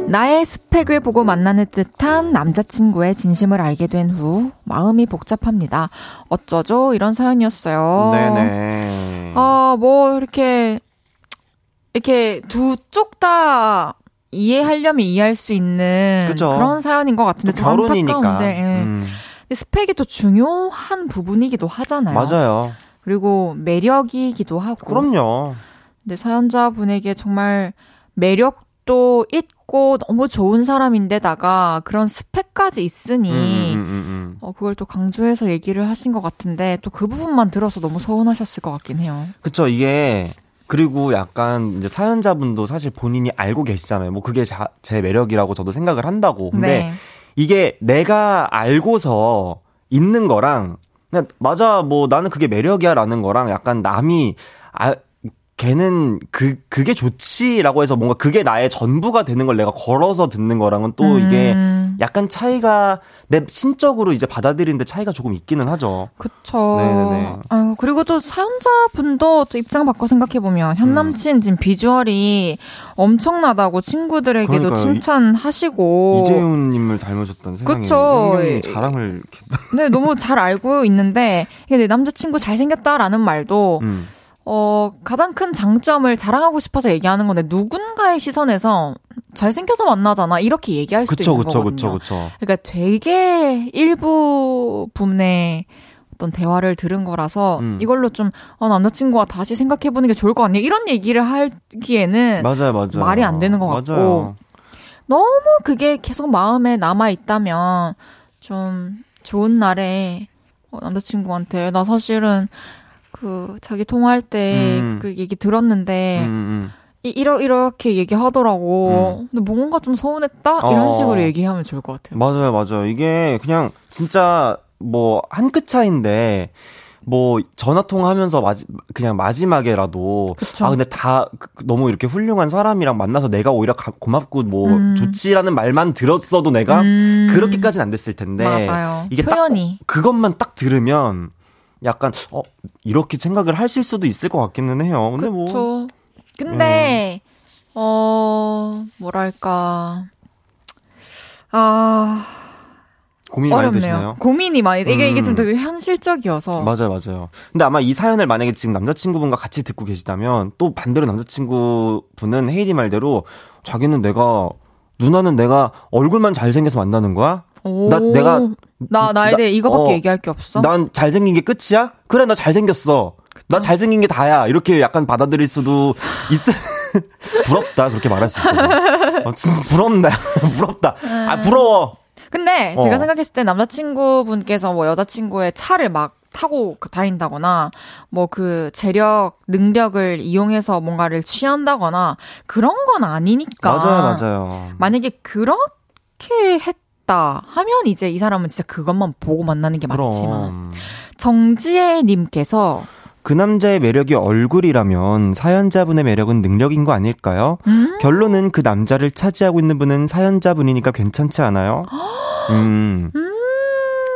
나의 스펙을 보고 만나는 듯한 남자친구의 진심을 알게 된 후 마음이 복잡합니다. 어쩌죠? 이런 사연이었어요. 네네. 어, 뭐 이렇게 이렇게 두 쪽 다 이해하려면 이해할 수 있는 그쵸? 그런 사연인 것 같은데 결혼이니까. 예. 음. 스펙이 또 중요한 부분이기도 하잖아요. 맞아요. 그리고 매력이기도 하고. 그럼요. 근데 사연자분에게 정말 매력 도 있고 너무 좋은 사람인데다가 그런 스펙까지 있으니 음, 음, 음, 음, 어, 그걸 또 강조해서 얘기를 하신 것 같은데 또 그 부분만 들어서 너무 서운하셨을 것 같긴 해요. 그쵸 이게 그리고 약간 이제 사연자분도 사실 본인이 알고 계시잖아요. 뭐 그게 자, 제 매력이라고 저도 생각을 한다고. 근데 네. 이게 내가 알고서 있는 거랑 그냥 맞아 뭐 나는 그게 매력이야라는 거랑 약간 남이 아, 걔는 그 그게 좋지라고 해서 뭔가 그게 나의 전부가 되는 걸 내가 걸어서 듣는 거랑은 또 음. 이게 약간 차이가 내 신적으로 이제 받아들이는데 차이가 조금 있기는 하죠. 그쵸. 네네네. 아유, 그리고 또 사연자분도 또 입장 바꿔 생각해 보면, 현 음. 남친 지금 비주얼이 엄청나다고 친구들에게도 그러니까요. 칭찬하시고. 이재훈님을 닮으셨던 세상에 그쵸. 자랑을 네, 너무 잘 알고 있는데, 이게 내 남자친구 잘 생겼다라는 말도, 음. 어, 가장 큰 장점을 자랑하고 싶어서 얘기하는 건데, 누군가의 시선에서 잘생겨서 만나잖아. 이렇게 얘기할 수도 그쵸 있는 그쵸 거거든요. 그쵸 그쵸. 그러니까 되게 일부 분의 어떤 대화를 들은 거라서 음. 이걸로 좀 어, 남자친구가 다시 생각해보는 게 좋을 것 같네요. 이런 얘기를 하기에는 맞아요 맞아요. 말이 안 되는 것 같고. 맞아요. 너무 그게 계속 마음에 남아 있다면 좀 좋은 날에 어, 남자친구한테 나 사실은 그 자기 통화할 때 음. 그 얘기 들었는데 음, 음. 이, 이러 이렇게 얘기하더라고. 근데 뭔가 좀 서운했다 이런 어. 식으로 얘기하면 좋을 것 같아요. 맞아요, 맞아요. 이게 그냥 진짜 뭐 한 끗 차인데 뭐 전화 통화하면서 마지, 그냥 마지막에라도 그쵸. 아 근데 다 그- 너무 이렇게 훌륭한 사람이랑 만나서 내가 오히려 가- 고맙고 뭐 음. 좋지라는 말만 들었어도 내가 음. 그렇게까지는 안 됐을 텐데 맞아요. 이게 표현이. 딱 그것만 딱 들으면 약간 어 이렇게 생각을 하실 수도 있을 것 같기는 해요. 근데 뭐 그쵸. 근데, 어, 뭐랄까. 아, 고민이 많이 어렵네요. 되시나요? 고민이 많이, 이게, 이게 좀 음. 되게 현실적이어서. 맞아요, 맞아요. 근데 아마 이 사연을 만약에 지금 남자친구분과 같이 듣고 계시다면 또 반대로 남자친구분은 헤이디 말대로 자기는 내가 누나는 내가 얼굴만 잘생겨서 만나는 거야? 오. 나- 내가- 나, 나에 나- 대해 이거밖에 어, 얘기할 게 없어? 난 잘생긴 게 끝이야? 그래, 나 잘생겼어. 나 잘생긴 게 다야. 이렇게 약간 받아들일 수도 있어. 부럽다. 그렇게 말할 수 있어서. 어, 진짜 부럽다. 부럽다. 아, 부러워. 근데 어. 제가 생각했을 때 남자친구분께서 뭐 여자친구의 차를 막 타고 그 다닌다거나 뭐 그 재력 능력을 이용해서 뭔가를 취한다거나 그런 건 아니니까 맞아요, 맞아요. 만약에 그렇게 했 다 하면 이제 이 사람은 진짜 그것만 보고 만나는 게 맞지만 그럼. 정지혜 님께서 그 남자의 매력이 얼굴이라면 사연자분의 매력은 능력인 거 아닐까요? 음? 결론은 그 남자를 차지하고 있는 분은 사연자분이니까 괜찮지 않아요? 음.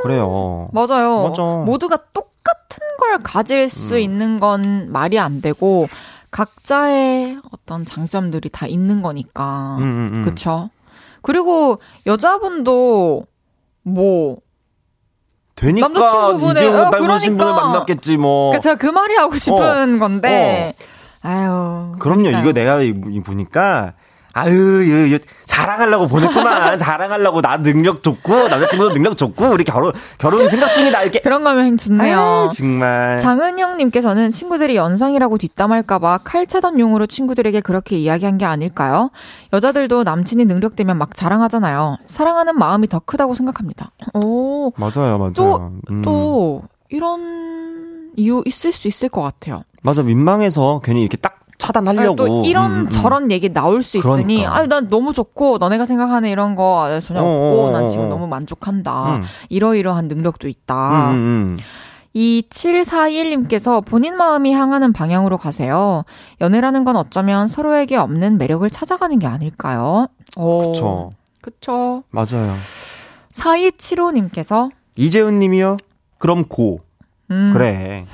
그래요. 맞아요. 맞아. 모두가 똑같은 걸 가질 수 음. 있는 건 말이 안 되고 각자의 어떤 장점들이 다 있는 거니까. 음, 음, 음. 그쵸? 그리고 여자분도 뭐 되니까 남자친구분의- 이재훈 어, 닮으신 그러니까. 분을 만났겠지 뭐. 그러니까 제가 그 말이 하고 싶은 건데 아유. 그럼요. 그러니까요. 이거 내가 보니까 아유, 자랑하려고 보냈구만. 자랑하려고 나 능력 좋고 남자친구도 능력 좋고 우리 결혼 결혼 생각 중이다 이렇게. 그런 거면 좋네요. 아유, 정말. 장은영님께서는 친구들이 연상이라고 뒷담할까봐 칼 차던 용으로 친구들에게 그렇게 이야기한 게 아닐까요? 여자들도 남친이 능력되면 막 자랑하잖아요. 사랑하는 마음이 더 크다고 생각합니다. 오, 맞아요, 맞아요. 또- 음. 또 이런 이유 있을 수 있을 것 같아요. 맞아 민망해서 괜히 이렇게 딱 차단하려고. 아니, 또 이런 음, 음, 음. 저런 얘기 나올 수 있으니 그러니까. 아니 난 너무 좋고 너네가 생각하는 이런 거 전혀 어, 없고 어, 난 어, 지금 어. 너무 만족한다. 음. 이러이러한 능력도 있다. 음. 2741님께서 본인 마음이 향하는 방향으로 가세요. 연애라는 건 어쩌면 서로에게 없는 매력을 찾아가는 게 아닐까요? 오, 그쵸. 그쵸. 맞아요. 4275님께서, 이재훈 님이요? 그럼 고. 음, 그래.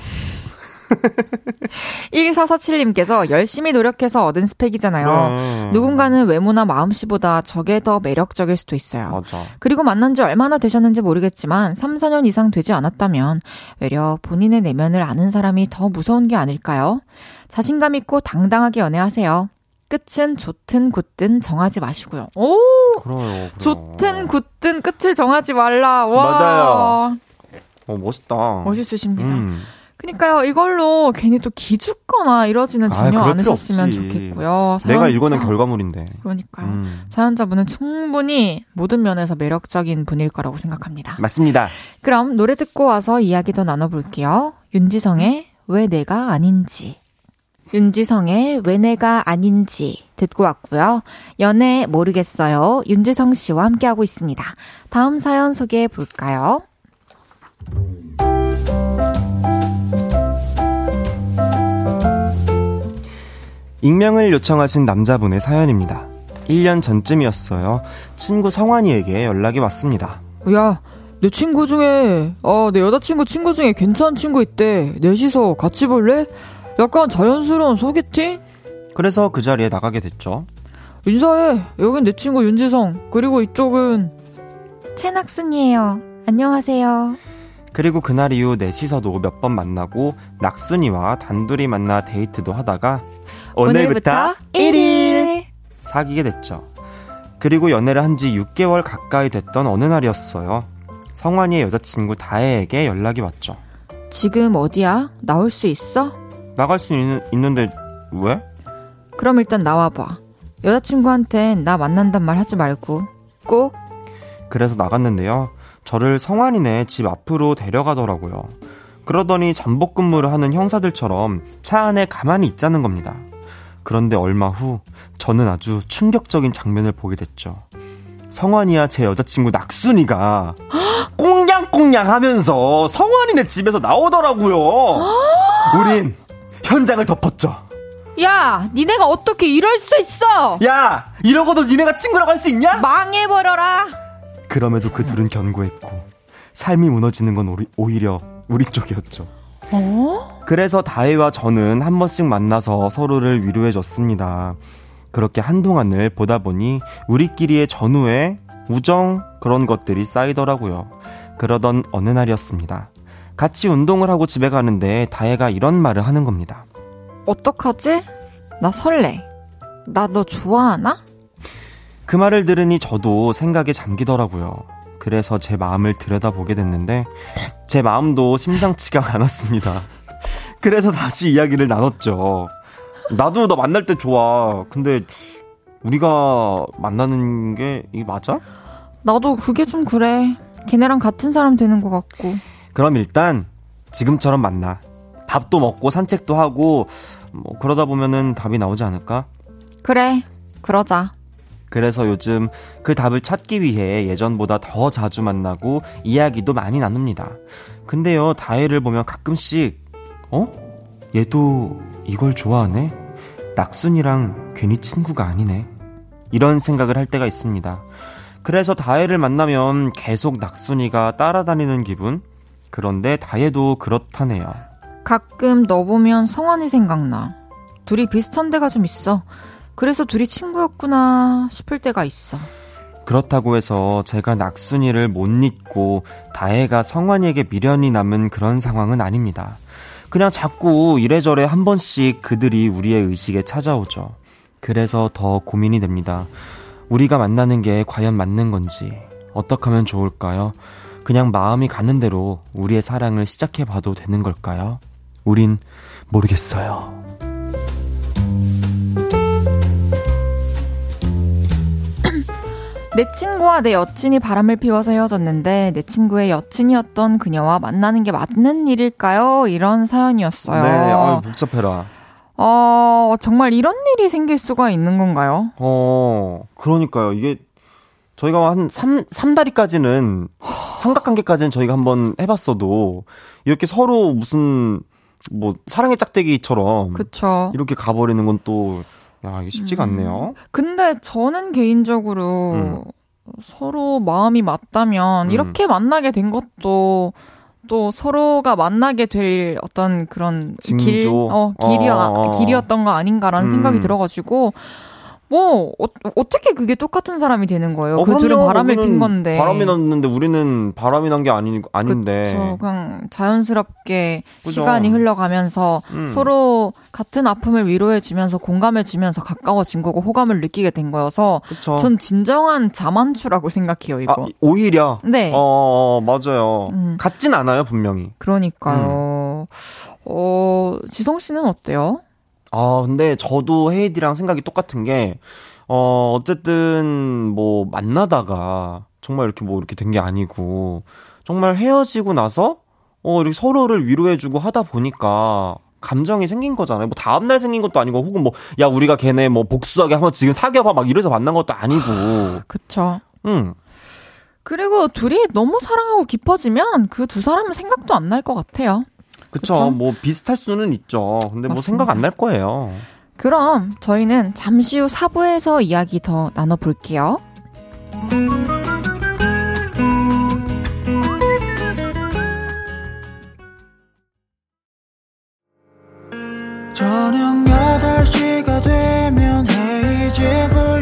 1447님께서 열심히 노력해서 얻은 스펙이잖아요. 그래. 누군가는 외모나 마음씨보다 저게 더 매력적일 수도 있어요. 맞아. 그리고 만난 지 얼마나 되셨는지 모르겠지만 3, 4년 이상 되지 않았다면 외려 본인의 내면을 아는 사람이 더 무서운 게 아닐까요? 자신감 있고 당당하게 연애하세요. 끝은 좋든 굳든 정하지 마시고요. 오! 그래요. 그래요. 좋든 굳든 끝을 정하지 말라. 와. 맞아요. 어, 멋있다. 멋있으십니다. 음. 그러니까요. 이걸로 괜히 또 기죽거나 이러지는 아이, 전혀 필요 않으셨으면. 좋겠고요. 내가 사연자- 읽어낸 결과물인데. 그러니까요. 음. 사연자분은 충분히 모든 면에서 매력적인 분일 거라고 생각합니다. 맞습니다. 그럼 노래 듣고 와서 이야기 더 나눠볼게요. 윤지성의 왜 내가 아닌지. 윤지성의 왜 내가 아닌지 듣고 왔고요. 연애 모르겠어요. 윤지성 씨와 함께하고 있습니다. 다음 사연 소개해 볼까요? 익명을 요청하신 남자분의 사연입니다. 1년 전쯤이었어요. 친구 성환이에게 연락이 왔습니다. 야, 내 친구 중에, 아, 내 여자친구 친구 중에 괜찮은 친구 있대. 넷이서 같이 볼래? 약간 자연스러운 소개팅? 그래서 그 자리에 나가게 됐죠. 인사해. 여긴 내 친구 윤지성. 그리고 이쪽은 최낙순이에요. 안녕하세요. 그리고 그날 이후 넷이서도 몇 번 만나고 낙순이와 단둘이 만나 데이트도 하다가 오늘부터 1일 사귀게 됐죠. 그리고 연애를 한 지 6개월 가까이 됐던 어느 날이었어요. 성환이의 여자친구 다혜에게 연락이 왔죠. 지금 어디야? 나올 수 있어? 나갈 수 있, 있는데 왜? 그럼 일단 나와봐. 여자친구한텐 나 만난단 말 하지 말고 꼭 그래서 나갔는데요. 저를 성환이네 집 앞으로 데려가더라고요. 그러더니 잠복 근무를 하는 형사들처럼 차 안에 가만히 있자는 겁니다. 그런데 얼마 후 저는 아주 충격적인 장면을 보게 됐죠. 성환이야 제 여자친구 낙순이가 꽁냥꽁냥 하면서 성환이네 집에서 나오더라고요. 우린 현장을 덮었죠. 야, 니네가 어떻게 이럴 수 있어? 야, 이러고도 니네가 친구라고 할 수 있냐? 망해버려라. 그럼에도 그 둘은 견고했고 삶이 무너지는 건 오히려 우리 쪽이었죠. 어? 그래서 다혜와 저는 한 번씩 만나서 서로를 위로해줬습니다. 그렇게 한동안을 보다 보니 우리끼리의 전후에 우정 그런 것들이 쌓이더라고요. 그러던 어느 날이었습니다. 같이 운동을 하고 집에 가는데 다혜가 이런 말을 하는 겁니다. 어떡하지? 나 설레. 나 너 좋아하나? 그 말을 들으니 저도 생각에 잠기더라고요. 그래서 제 마음을 들여다보게 됐는데 제 마음도 심상치가 않았습니다. 그래서 다시 이야기를 나눴죠. 나도 너 만날 때 좋아. 근데 우리가 만나는 게 이게 맞아? 나도 그게 좀 그래. 걔네랑 같은 사람 되는 것 같고. 그럼 일단 지금처럼 만나. 밥도 먹고 산책도 하고 뭐 그러다 보면은 답이 나오지 않을까? 그래. 그러자. 그래서 요즘 그 답을 찾기 위해 예전보다 더 자주 만나고 이야기도 많이 나눕니다. 근데요, 다혜를 보면 가끔씩, 어? 얘도 이걸 좋아하네? 낙순이랑 괜히 친구가 아니네. 이런 생각을 할 때가 있습니다. 그래서 다혜를 만나면 계속 낙순이가 따라다니는 기분? 그런데 다혜도 그렇다네요. 가끔 너 보면 성환이 생각나. 둘이 비슷한 데가 좀 있어. 그래서 둘이 친구였구나 싶을 때가 있어. 그렇다고 해서 제가 낙순이를 못 잊고 다혜가 성환이에게 미련이 남은 그런 상황은 아닙니다. 그냥 자꾸 이래저래 한 번씩 그들이 우리의 의식에 찾아오죠. 그래서 더 고민이 됩니다. 우리가 만나는 게 과연 맞는 건지, 어떻게 하면 좋을까요? 그냥 마음이 가는 대로 우리의 사랑을 시작해 봐도 되는 걸까요? 우린 모르겠어요. 내 친구와 내 여친이 바람을 피워서 헤어졌는데 내 친구의 여친이었던 그녀와 만나는 게 맞는 일일까요? 이런 사연이었어요. 네, 아유, 복잡해라. 어, 정말 이런 일이 생길 수가 있는 건가요? 어, 그러니까요. 이게 저희가 한 3, 3다리까지는 삼각관계까지는 저희가 한번 해봤어도 이렇게 서로 무슨 뭐 사랑의 짝대기처럼 그쵸. 이렇게 가버리는 건 또 야, 이게 쉽지가 음. 않네요. 근데 저는 개인적으로 음. 서로 마음이 맞다면 음. 이렇게 만나게 된 것도 또 서로가 만나게 될 어떤 그런 징조? 길, 어, 길이, 어, 어, 어. 길이었던 거 아닌가라는 생각이 음. 들어가지고 뭐 어, 떻게 그게 똑같은 사람이 되는 거예요? 어, 그 둘은 바람을 핀 건데 바람이 났는데 우리는 바람이 난 게 아니 아닌데 그쵸, 그냥 자연스럽게 그죠. 시간이 흘러가면서 음. 서로 같은 아픔을 위로해 주면서 공감해 주면서 가까워진 거고 호감을 느끼게 된 거여서 그쵸. 전 진정한 자만추라고 생각해요 이거 아, 오히려 네 어, 어 맞아요 음. 같진 않아요 분명히 그러니까요 음. 어 지성 씨는 어때요? 아, 근데 저도 헤이디랑 생각이 똑같은 게, 어, 어쨌든, 뭐, 만나다가, 정말 이렇게 뭐, 이렇게 된 게 아니고, 정말 헤어지고 나서, 어, 이렇게 서로를 위로해주고 하다 보니까, 감정이 생긴 거잖아요. 뭐, 다음날 생긴 것도 아니고, 혹은 뭐, 야, 우리가 걔네 뭐, 복수하게 한번 지금 사귀어봐, 막 이래서 만난 것도 아니고. 그쵸. 응. 그리고 둘이 너무 사랑하고 깊어지면 그 두 사람은 생각도 안 날 것 같아요. 그쵸. 그쵸? 뭐 비슷할 수는 있죠. 근데 뭐 맞습니다. 뭐 생각 안 날 거예요. 그럼 저희는 잠시 후 4부에서 이야기 더 나눠볼게요. 저녁 8시가 되면 헤이즈 볼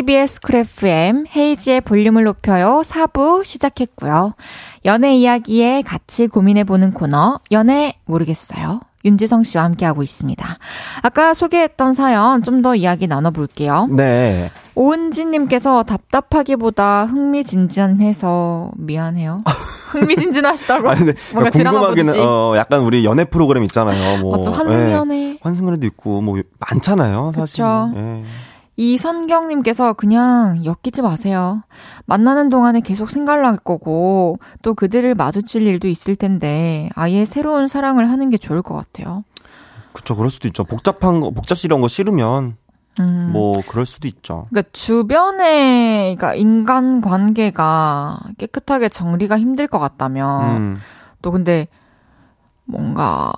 KBS 쿨 FM 헤이지의 볼륨을 높여요 4부 시작했고요. 연애 이야기에 같이 고민해보는 코너 연애 모르겠어요. 윤지성 씨와 함께하고 있습니다. 아까 소개했던 사연 좀 더 이야기 나눠볼게요. 네. 오은지님께서 답답하기보다 흥미진진해서 미안해요. 흥미진진하시다고? 아니, 근데 뭔가 드라마 궁금하기는. 어, 약간 우리 연애 프로그램 있잖아요. 뭐. 맞죠? 예. 환승연애. 환승연애도 있고, 뭐, 많잖아요, 사실. 그쵸. 예. 이선경님께서 그냥 엮이지 마세요. 만나는 동안에 계속 생각날 거고, 또 그들을 마주칠 일도 있을 텐데, 아예 새로운 사랑을 하는 게 좋을 것 같아요. 그쵸, 그럴 수도 있죠. 복잡한 거, 복잡스러운 거 싫으면, 음. 뭐, 그럴 수도 있죠. 그러니까 주변에, 그러니까 인간 관계가 깨끗하게 정리가 힘들 것 같다면, 음. 또 근데 뭔가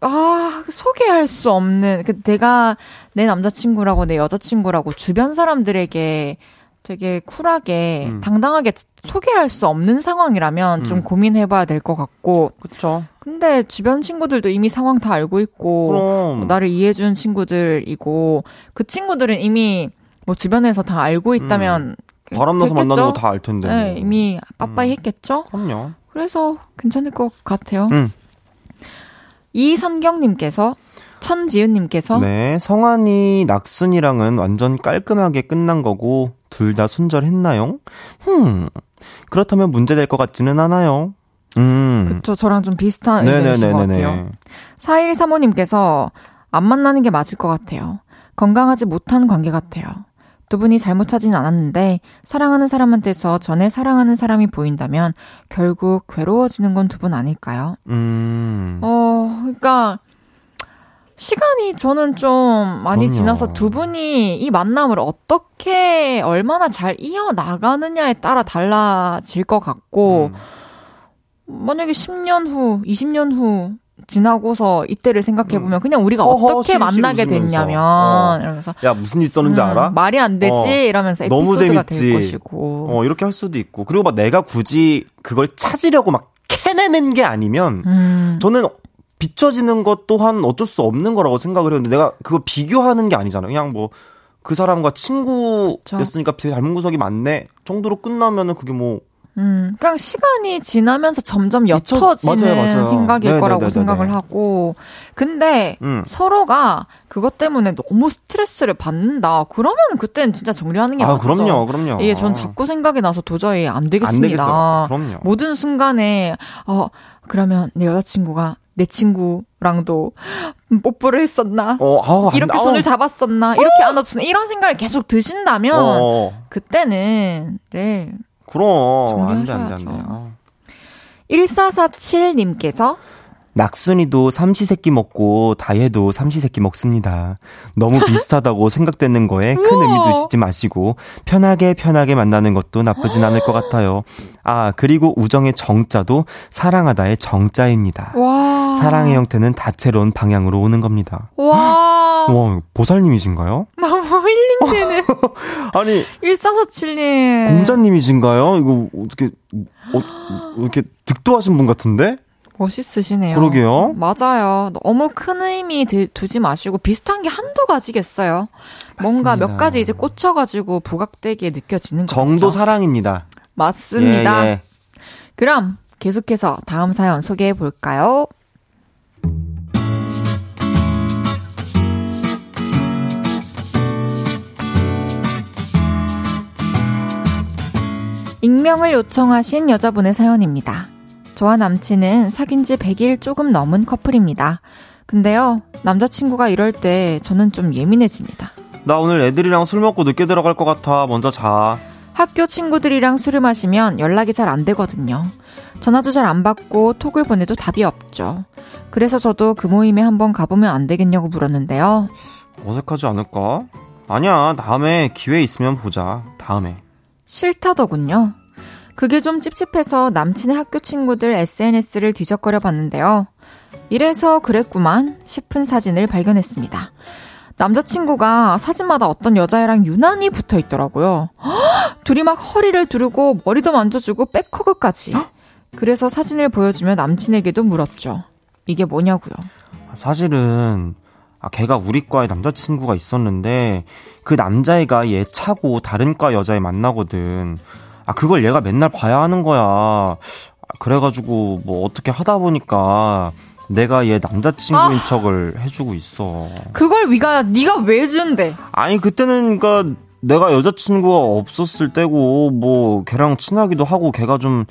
아 소개할 수 없는 그 내가 내 남자친구라고 내 여자친구라고 주변 사람들에게 되게 쿨하게 음. 당당하게 소개할 수 없는 상황이라면 좀 음. 고민해봐야 될 것 같고 그쵸. 근데 주변 친구들도 이미 상황 다 알고 있고 그럼. 나를 이해해준 친구들이고 그 친구들은 이미 뭐 주변에서 다 알고 있다면 바람 나서 됐겠죠? 만나는 거 다 알 텐데. 네, 뭐. 이미 빠빠이 음. 했겠죠? 그럼요. 그래서 괜찮을 것 같아요. 음. 이선경님께서 천지은님께서 네, 성환이 낙순이랑은 완전 깔끔하게 끝난 거고 둘 다 손절했나요? 흠. 그렇다면 문제될 것 같지는 않아요. 음. 그쵸 저랑 좀 비슷한 의견이신 것 같아요. 4135님께서 안 만나는 게 맞을 것 같아요. 건강하지 못한 관계 같아요. 두 분이 잘못하진 않았는데 사랑하는 사람한테서 전에 사랑하는 사람이 보인다면 결국 괴로워지는 건 두 분 아닐까요? 음. 어, 그러니까 시간이 저는 좀 많이 그럼요. 지나서 두 분이 이 만남을 어떻게 얼마나 잘 이어 나가느냐에 따라 달라질 것 같고 음. 만약에 10년 후, 20년 후 지나고서 이때를 생각해 보면 그냥 우리가 음. 허허, 어떻게 만나게 웃으면서. 됐냐면 어. 이러면서 야, 무슨 일 있었는지 음, 알아? 말이 안 되지 어. 이러면서 너무 에피소드가 될 재밌지. 것이고. 어, 이렇게 할 수도 있고. 그리고 막 내가 굳이 그걸 찾으려고 막 캐내는 게 아니면 음. 저는 비춰지는 것 또한 어쩔 수 없는 거라고 생각을 해요. 근데 내가 그거 비교하는 게 아니잖아요. 그냥 뭐 그 사람과 친구였으니까 닮은 구석이 많네 정도로 끝나면은 그게 뭐 음, 그냥 시간이 지나면서 점점 옅어지는 맞아요, 맞아요. 생각일 네네네네네. 거라고 생각을 하고. 근데 음. 서로가 그것 때문에 너무 스트레스를 받는다. 그러면 그때는 진짜 정리하는 게 아, 맞죠. 그럼요, 그럼요. 이게 전 자꾸 생각이 나서 도저히 안안 되겠습니다. 되겠어요. 그럼요. 모든 순간에 어 그러면 내 여자친구가 내 친구랑도 뽀뽀를 했었나? 어, 아우, 안- 이렇게 아우. 손을 잡았었나? 이렇게 안아주나? 이런 생각을 계속 드신다면 어, 그때는 네 그럼 안 돼, 안 돼, 안 돼. 정리하셔야죠. 아. 1447님께서 낙순이도 삼시세끼 먹고 다혜도 삼시세끼 먹습니다. 너무 비슷하다고 생각되는 거에 큰 의미 두시지 마시고 편하게 편하게 만나는 것도 나쁘진 않을 것 같아요. 아 그리고 우정의 정자도 사랑하다의 정자입니다. 와 사랑의 형태는 다채로운 방향으로 오는 겁니다. 와 와 보살님이신가요? 너무 힐링되는 아니 1447님 공자님이신가요? 이거 어떻게 어, 이렇게 득도하신 분 같은데? 멋있으시네요. 그러게요. 맞아요. 너무 큰 의미 드- 두지 마시고 비슷한 게 한두 가지겠어요. 뭔가 맞습니다. 몇 가지 이제 꽂혀가지고 부각되게 느껴지는 정도 거죠. 사랑입니다. 맞습니다. 예, 예. 그럼 계속해서 다음 사연 소개해 볼까요? 익명을 요청하신 여자분의 사연입니다. 저와 남친은 사귄 지 100일 조금 넘은 커플입니다. 근데요, 남자친구가 이럴 때 저는 좀 예민해집니다. 나 오늘 애들이랑 술 먹고 늦게 들어갈 것 같아. 먼저 자. 학교 친구들이랑 술을 마시면 연락이 잘 안 되거든요. 전화도 잘 안 받고 톡을 보내도 답이 없죠. 그래서 저도 그 모임에 한번 가보면 안 되겠냐고 물었는데요. 어색하지 않을까? 아니야. 다음에 기회 있으면 보자. 다음에. 싫다더군요. 그게 좀 찝찝해서 남친의 학교 친구들 SNS를 뒤적거려 봤는데요. 이래서 그랬구만 싶은 사진을 발견했습니다. 남자친구가 사진마다 어떤 여자애랑 유난히 붙어 있더라고요. 헉! 둘이 막 허리를 두르고 머리도 만져주고 백허그까지. 그래서 사진을 보여주며 남친에게도 물었죠. 이게 뭐냐고요. 사실은 아 걔가 우리 과에 남자친구가 있었는데 그 남자애가 얘 차고 다른 과 여자애 만나거든. 아 그걸 얘가 맨날 봐야 하는 거야. 아, 그래가지고 뭐 어떻게 하다 보니까 내가 얘 남자친구인 척을 해주고 있어. 그걸 위가 네가 왜 준대? 아니 그때는 그니까 내가 여자친구가 없었을 때고 뭐 걔랑 친하기도 하고 걔가 좀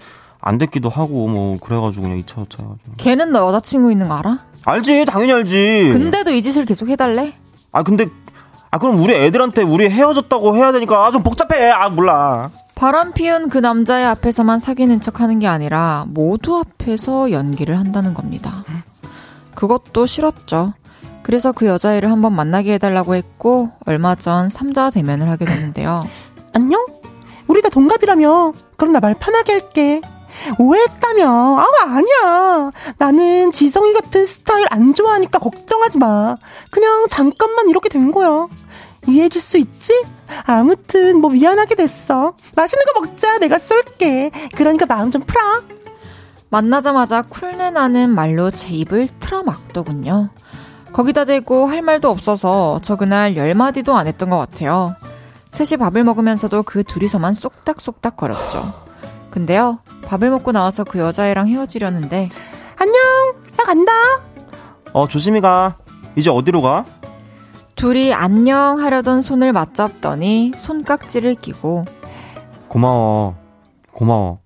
안 됐기도 하고 뭐 그래가지고 그냥 이차저차 걔는 너 여자친구 있는 거 알아? 알지 당연히 알지. 근데도 이 짓을 계속 해달래? 아 근데 아 그럼 우리 애들한테 우리 헤어졌다고 해야 되니까 아 좀 복잡해 아 몰라 바람 피운 그 남자의 앞에서만 사귀는 척 하는 게 아니라 모두 앞에서 연기를 한다는 겁니다. 그것도 싫었죠. 그래서 그 여자애를 한번 만나게 해달라고 했고, 얼마 전 3자 대면을 하게 됐는데요. 안녕? 우리 다 동갑이라며. 그럼 나 말 편하게 할게. 오해했다며. 아, 아니야. 나는 지성이 같은 스타일 안 좋아하니까 걱정하지 마. 그냥 잠깐만 이렇게 된 거야. 이해해줄 수 있지? 아무튼 뭐 미안하게 됐어. 맛있는 거 먹자. 내가 쏠게. 그러니까 마음 좀 풀어. 만나자마자 쿨내 나는 말로 제 입을 틀어막더군요. 거기다 대고 할 말도 없어서 저 그날 열 마디도 안 했던 것 같아요. 셋이 밥을 먹으면서도 그 둘이서만 쏙닥쏙닥 거렸죠. 근데요, 밥을 먹고 나와서 그 여자애랑 헤어지려는데 안녕. 나 간다. 어 조심히 가 이제 어디로 가 둘이 안녕 하려던 손을 맞잡더니 손깍지를 끼고 고마워 고마워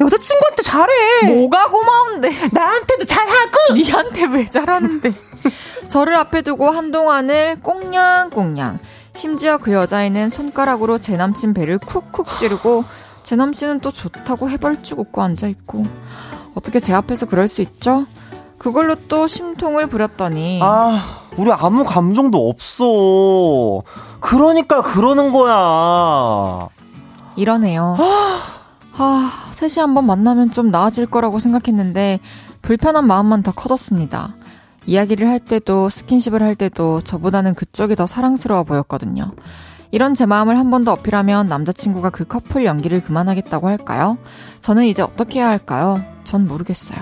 여자친구한테 잘해. 뭐가 고마운데 나한테도 잘하고. 니한테 왜 잘하는데 저를 앞에 두고 한동안을 꽁냥꽁냥 심지어 그 여자애는 손가락으로 제 남친 배를 쿡쿡 찌르고 제 남친은 또 좋다고 해벌쭉 웃고 앉아있고 어떻게 제 앞에서 그럴 수 있죠? 그걸로 또 심통을 부렸더니 아 우리 아무 감정도 없어 그러니까 그러는 거야 이러네요. 아, 셋이 한번 만나면 좀 나아질 거라고 생각했는데 불편한 마음만 더 커졌습니다. 이야기를 할 때도 스킨십을 할 때도 저보다는 그쪽이 더 사랑스러워 보였거든요. 이런 제 마음을 한 번 더 어필하면 남자친구가 그 커플 연기를 그만하겠다고 할까요? 저는 이제 어떻게 해야 할까요? 전 모르겠어요.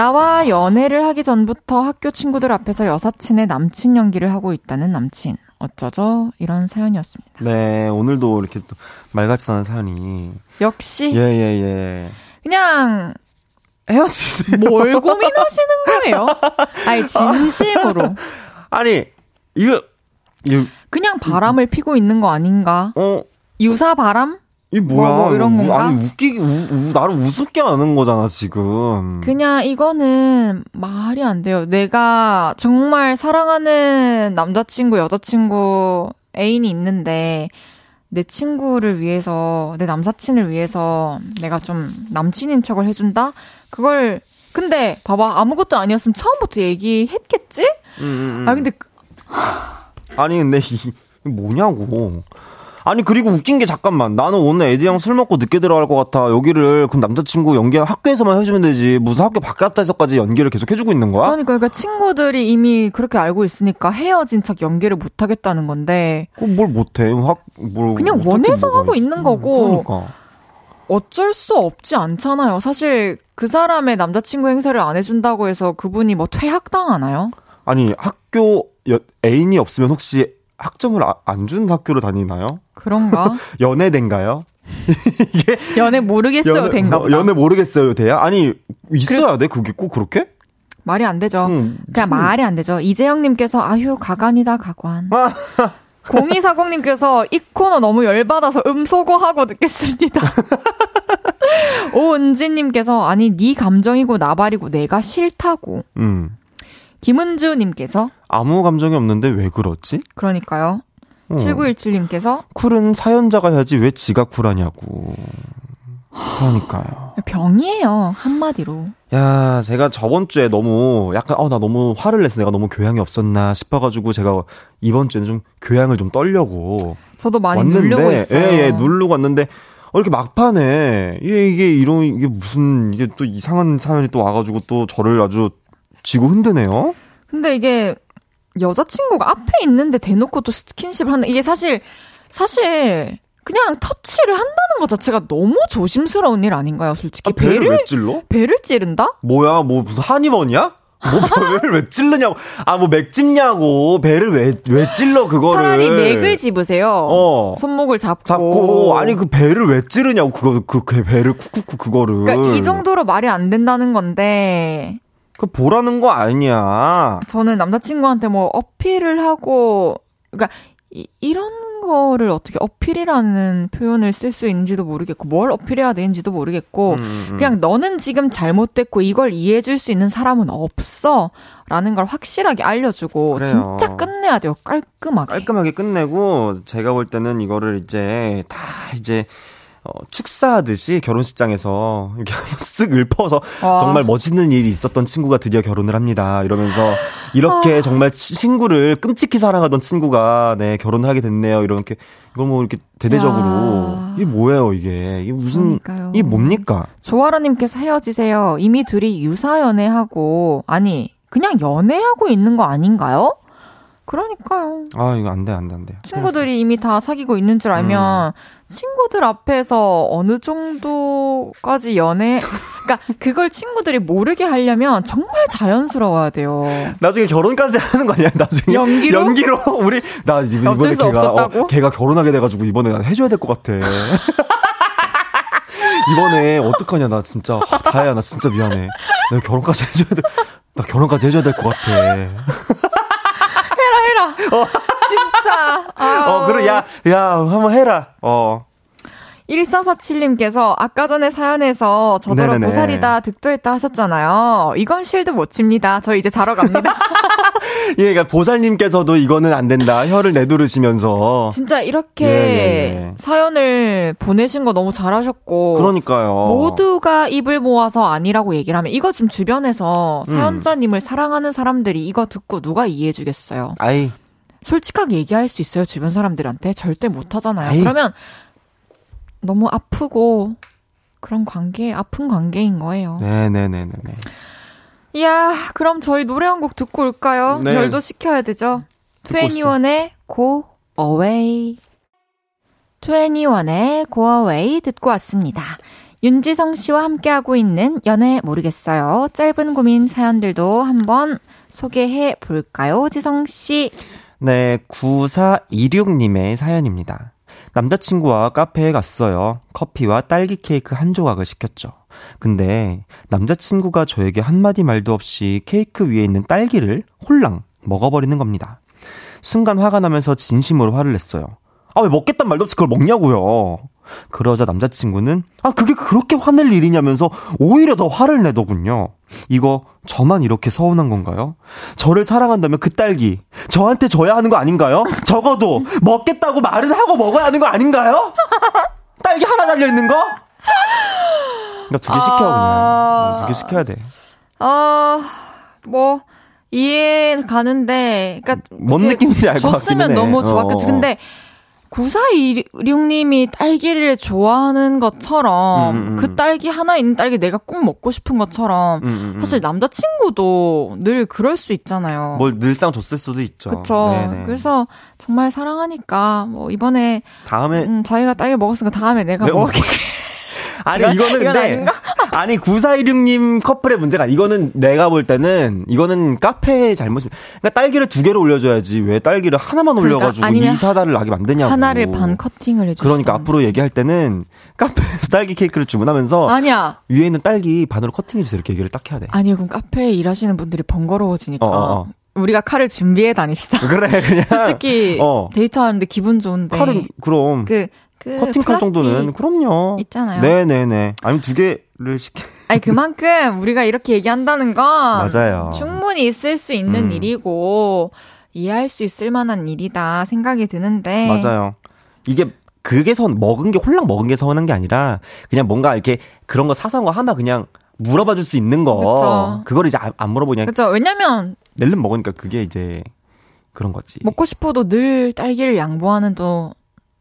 나와 연애를 하기 전부터 학교 친구들 앞에서 여사친의 남친 연기를 하고 있다는 남친. 어쩌죠? 이런 사연이었습니다. 네 오늘도 이렇게 또 말같이 나는 사연이 역시 예 예 예 그냥 헤어지세요 뭘 고민하시는 거예요? 아니 진심으로 아니 이거 이거 그냥 바람을 피고 있는 거 아닌가? 어 유사 바람? 이 뭐야? 뭐, 뭐 이런 우- 건가? 아니 웃기기 우, 우, 나를 우습게 하는 거잖아 지금. 그냥 이거는 말이 안 돼요. 내가 정말 사랑하는 남자친구, 여자친구, 애인이 있는데 내 친구를 위해서, 내 남사친을 위해서 내가 좀 남친인 척을 해준다? 그걸 근데 봐봐 아무것도 아니었으면 처음부터 얘기했겠지? 음, 음, 음. 아 근데 그- 아니 근데 이 뭐냐고. 아니 그리고 웃긴 게 잠깐만 나는 오늘 애들이랑 술 먹고 늦게 들어갈 것 같아 여기를 그 남자친구 연기 학교에서만 해주면 되지 무슨 학교 바깥에서까지 연기를 계속 해주고 있는 거야? 그러니까, 그러니까 친구들이 이미 그렇게 알고 있으니까 헤어진 척 연기를 못 하겠다는 건데 그럼 뭘 못해? 학, 뭘 그냥 원해서 하고 있- 있는 거고. 그러니까. 어쩔 수 없지 않잖아요. 사실 그 사람의 남자친구 행사를 안 해준다고 해서 그분이 뭐 퇴학당하나요? 아니 학교 여- 애인이 없으면 혹시 학점을 아, 안준 학교로 다니나요? 그런가? 연애된가요? 연애 모르겠어요, 된가 뭐, 보다. 연애 모르겠어요, 돼야? 아니 있어야 돼 그게 꼭 그렇게? 말이 안 되죠. 응, 그냥 무슨- 말이 안 되죠. 이재영님께서 아휴 가관이다 가관. 0240님께서 이 코너 너무 열받아서 음소거하고 듣겠습니다. 오은지님께서 아니 네 감정이고 나발이고 내가 싫다고. 음. 김은주님께서 아무 감정이 없는데 왜 그러지? 그러니까요. 어. 7917님께서 쿨은 사연자가 해야지 왜 지가 쿨하냐고. 그러니까요. 병이에요 한마디로. 야, 제가 저번 주에 너무 약간 어 나 너무 화를 냈어. 내가 너무 교양이 없었나 싶어가지고 제가 이번 주에는 좀 교양을 좀 떨려고 저도 많이 왔는데, 누르고 있어요. 예, 예, 누르고 왔는데 어, 이렇게 막판에 이게 이게 이런 이게 무슨 이게 또 이상한 사연이 또 와가지고 또 저를 아주 쥐고 흔드네요. 근데 이게 여자친구가 앞에 있는데 대놓고 또 스킨십을 하는 이게 사실 사실 그냥 터치를 한다는 것 자체가 너무 조심스러운 일 아닌가요, 솔직히? 아, 배를 왜 찔러? 배를 찌른다? 뭐야, 뭐 무슨 한의원이야? 뭐 배를 왜 찔르냐고? 아, 뭐 맥집냐고? 배를 왜 왜 찔러 그거를? 차라리 맥을 집으세요. 어. 손목을 잡고. 잡고 아니 그 배를 왜 찌르냐고 그거 그, 그 배를 쿡쿡쿡 그거를. 그러니까 이 정도로 말이 안 된다는 건데 그 보라는 거 아니야. 저는 남자친구한테 뭐 어필을 하고 그러니까 이, 이런 거를 어떻게 어필이라는 표현을 쓸 수 있는지도 모르겠고 뭘 어필해야 되는지도 모르겠고 음, 음. 그냥 너는 지금 잘못됐고 이걸 이해해 줄 수 있는 사람은 없어 라는 걸 확실하게 알려주고 그래요. 진짜 끝내야 돼요 깔끔하게 깔끔하게 끝내고 제가 볼 때는 이거를 이제 다 이제 어, 축사하듯이 결혼식장에서 이렇게 쓱 읊어서 와. 정말 멋있는 일이 있었던 친구가 드디어 결혼을 합니다. 이러면서 이렇게 정말 치- 친구를 끔찍히 사랑하던 친구가 네 결혼을 하게 됐네요. 이렇게 이걸 뭐 이렇게 대대적으로 야. 이게 뭐예요 이게 이게 무슨 그러니까요. 이게 뭡니까? 조아라님께서 헤어지세요 이미 둘이 유사 연애하고 아니 그냥 연애하고 있는 거 아닌가요? 그러니까요 아 이거 안 돼 안 돼 안 돼. 친구들이 이미 다 사귀고 있는 줄 알면 친구들 앞에서 어느 정도까지 연애 그러니까 그걸 친구들이 모르게 하려면 정말 자연스러워야 돼요. 나중에 결혼까지 하는 거 아니야? 나중에 연기로? 연기로 우리 나 이번에 걔가 없었다고? 어, 걔가 결혼하게 돼가지고 이번에 난 해줘야 될 것 같아. 이번에 어떡하냐 나 진짜 아, 다혜야 나 진짜 미안해. 내가 결혼까지 해줘야 돼. 나 결혼까지 해줘야 될 것 같아. 해라. 진짜. 어 그래 야 야 한번 해라. 어 1447님께서 아까 전에 사연에서 저더러 네네네. 보살이다 득도했다 하셨잖아요. 이건 실드 못 칩니다. 저 이제 자러 갑니다. 예, 그러니까 보살님께서도 이거는 안 된다. 혀를 내두르시면서 진짜 이렇게 예, 예, 예. 사연을 보내신 거 너무 잘하셨고 그러니까요. 모두가 입을 모아서 아니라고 얘기를 하면 이거 지금 주변에서 음. 사연자님을 사랑하는 사람들이 이거 듣고 누가 이해해 주겠어요. 아이 솔직하게 얘기할 수 있어요. 주변 사람들한테 절대 못 하잖아요. 아이. 그러면 너무 아프고 그런 관계 아픈 관계인 거예요. 네네네네네. 이야, 그럼 저희 노래 한 곡 듣고 올까요? 네. 열도 식혀야 되죠. 21의 Go Away. 21의 Go Away 듣고 왔습니다. 윤지성 씨와 함께하고 있는 연애 모르겠어요. 짧은 고민 사연들도 한번 소개해 볼까요? 지성 씨. 네, 9426님의 사연입니다. 남자친구와 카페에 갔어요. 커피와 딸기 케이크 한 조각을 시켰죠. 근데 남자친구가 저에게 한마디 말도 없이 케이크 위에 있는 딸기를 홀랑 먹어버리는 겁니다. 순간 화가 나면서 진심으로 화를 냈어요. 아, 왜 먹겠단 말도 없이 그걸 먹냐고요. 그러자 남자친구는 아, 그게 그렇게 화낼 일이냐면서 오히려 더 화를 내더군요. 이거 저만 이렇게 서운한 건가요? 저를 사랑한다면 그 딸기 저한테 줘야 하는 거 아닌가요? 적어도 먹겠다고 말은 하고 먹어야 하는 거 아닌가요? 딸기 하나 달려 있는 거? 그러니까 두 개 시켜 그냥 두 개 시켜야 돼. 아, 뭐, 이해 가는데, 그니까. 뭔 느낌인지 알것 같기는 줬으면 해. 너무 좋아. 어. 어. 근데, 9426님이 딸기를 좋아하는 것처럼, 음, 음, 음. 그 딸기 하나 있는 딸기 내가 꼭 먹고 싶은 것처럼, 음, 음, 음. 사실 남자친구도 늘 그럴 수 있잖아요. 뭘 늘상 줬을 수도 있죠. 그쵸. 네네. 그래서 정말 사랑하니까, 뭐, 이번에, 다음에 음, 자기가 딸기 먹었으니까 다음에 내가 내가 먹을게. 아니 이건- 이거는 근데? 아니 9416님 커플의 문제가 이거는 내가 볼 때는 이거는 카페의 잘못입니다. 그러니까 딸기를 두 개를 올려줘야지 왜 딸기를 하나만 그러니까 올려가지고 아니면 이사다를 나게 만드냐고. 하나를 반 커팅을 해주시 그러니까 앞으로 얘기할 때는 카페에서 딸기 케이크를 주문하면서 아니야. 위에 있는 딸기 반으로 커팅해주세요 이렇게 얘기를 딱 해야 돼. 아니, 그럼 카페에 일하시는 분들이 번거로워지니까. 어, 어, 어. 우리가 칼을 준비해 다닙시다. 그래 그냥 솔직히 어. 데이트하는데 기분 좋은데. 칼은 그럼 그, 그 커팅 칼 플라스틱 정도는 그럼요. 있잖아요. 네네네. 아니면 두 개를 시켜. 아니 그만큼 우리가 이렇게 얘기한다는 건 맞아요. 충분히 있을 수 있는 음. 일이고 이해할 수 있을 만한 일이다 생각이 드는데 맞아요. 이게 그게 선 먹은 게 홀랑 먹은 게 서운한 게 아니라 그냥 뭔가 이렇게 그런 거 사소한 거 하나 그냥 물어봐 줄 수 있는 거 그쵸. 그걸 이제 안, 안 물어보냐 그렇죠. 왜냐면 낼름 먹으니까 그게 이제 그런 거지. 먹고 싶어도 늘 딸기를 양보하는 또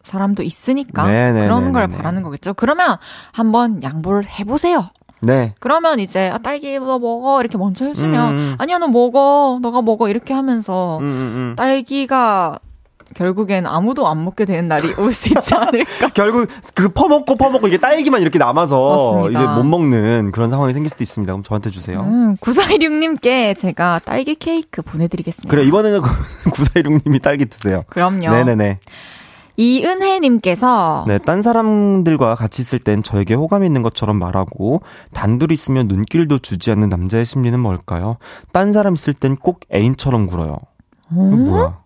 사람도 있으니까 네네네네네. 그런 걸 바라는 거겠죠. 그러면 한번 양보를 해보세요. 네. 그러면 이제 아, 딸기 너 먹어 이렇게 먼저 해주면 음, 음. 아니야 너 먹어 너가 먹어 이렇게 하면서 음, 음, 음. 딸기가 결국엔 아무도 안 먹게 되는 날이 올 수 있지 않을까. 결국 그 퍼먹고 퍼먹고 이게 딸기만 이렇게 남아서 맞습니다. 이게 못 먹는 그런 상황이 생길 수도 있습니다. 그럼 저한테 주세요. 음, 9416님께 제가 딸기 케이크 보내드리겠습니다. 그래 이번에는 9416님이 딸기 드세요. 그럼요. 네네네. 이은혜님께서 네, 딴 사람들과 같이 있을 땐 저에게 호감 있는 것처럼 말하고 단둘이 있으면 눈길도 주지 않는 남자의 심리는 뭘까요? 딴 사람 있을 땐 꼭 애인처럼 굴어요. 이거 뭐야?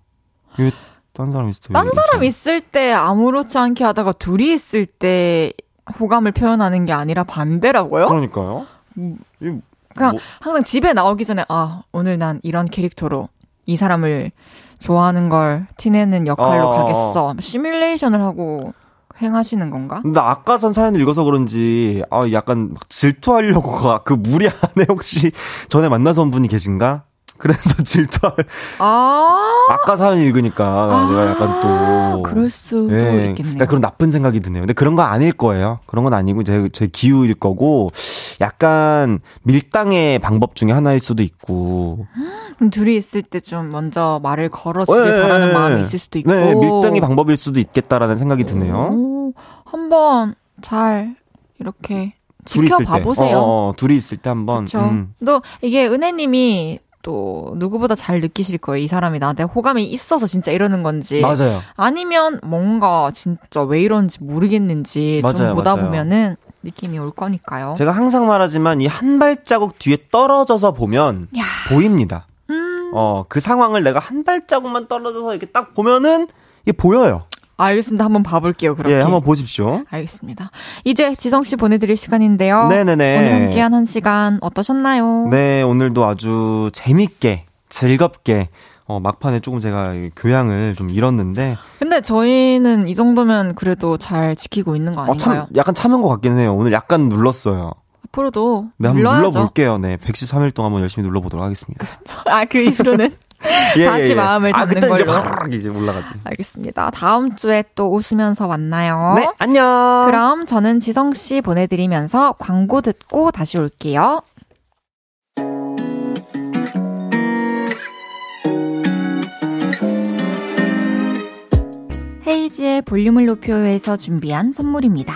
이게 딴 사람 있을 때. 딴왜 사람 있을 때 아무렇지 않게 하다가 둘이 있을 때 호감을 표현하는 게 아니라 반대라고요? 그러니까요. 이거 그냥 뭐- 항상 집에 나오기 전에 아 오늘 난 이런 캐릭터로 이 사람을 좋아하는 걸 티내는 역할로 어, 어, 가겠어. 시뮬레이션을 하고 행하시는 건가? 근데 아까 전 사연을 읽어서 그런지 아 약간 막 질투하려고 가- 그 무리 안에 혹시 전에 만나서 분이 계신가? 그래서 질투할 아, 아까 사연 읽으니까 내가 약간 또 그럴 수도 예, 있겠네요. 그러니까 그런 나쁜 생각이 드네요. 근데 그런 거 아닐 거예요. 그런 건 아니고 제, 제 기우일 거고 약간 밀당의 방법 중에 하나일 수도 있고 그럼 둘이 있을 때 좀 먼저 말을 걸어주길 예, 바라는 예, 마음이 예. 있을 수도 있고. 네, 밀당의 방법일 수도 있겠다라는 생각이 드네요. 오, 한번 잘 이렇게. 지켜봐 보세요. 어, 어, 둘이 있을 때 한번 그렇죠. 음. 또 이게 은혜님이 또 누구보다 잘 느끼실 거예요. 이 사람이 나한테 호감이 있어서 진짜 이러는 건지 맞아요. 아니면 뭔가 진짜 왜 이런지 모르겠는지 좀 맞아요, 보다 맞아요. 보면은 느낌이 올 거니까요. 제가 항상 말하지만 이 한 발자국 뒤에 떨어져서 보면 야. 보입니다. 음, 어, 그 상황을 내가 한 발자국만 떨어져서 이렇게 딱 보면은 이게 보여요. 알겠습니다. 한번 봐볼게요. 그렇게. 예, 한번 보십시오. 알겠습니다. 이제 지성 씨 보내드릴 시간인데요. 네네네. 오늘 함께한 한 시간 어떠셨나요? 네, 오늘도 아주 재밌게, 즐겁게, 어, 막판에 조금 제가 이 교양을 좀 잃었는데, 근데 저희는 이 정도면 그래도 잘 지키고 있는 거 어, 아닌가요? 참, 약간 참은 것 같긴 해요. 오늘 약간 눌렀어요. 앞으로도 네, 한번 눌러야죠. 눌러볼게요. 네, 113일 동안 한번 열심히 눌러보도록 하겠습니다. 아, 그 이후로는 예, 다시 마음을 아, 잡는 그때 이제 걸로. 확 이제 올라가지. 알겠습니다. 다음 주에 또 웃으면서 만나요. 네, 안녕! 그럼 저는 지성 씨 보내드리면서 광고 듣고 다시 올게요. 헤이지의 볼륨을 높여요에서 준비한 선물입니다.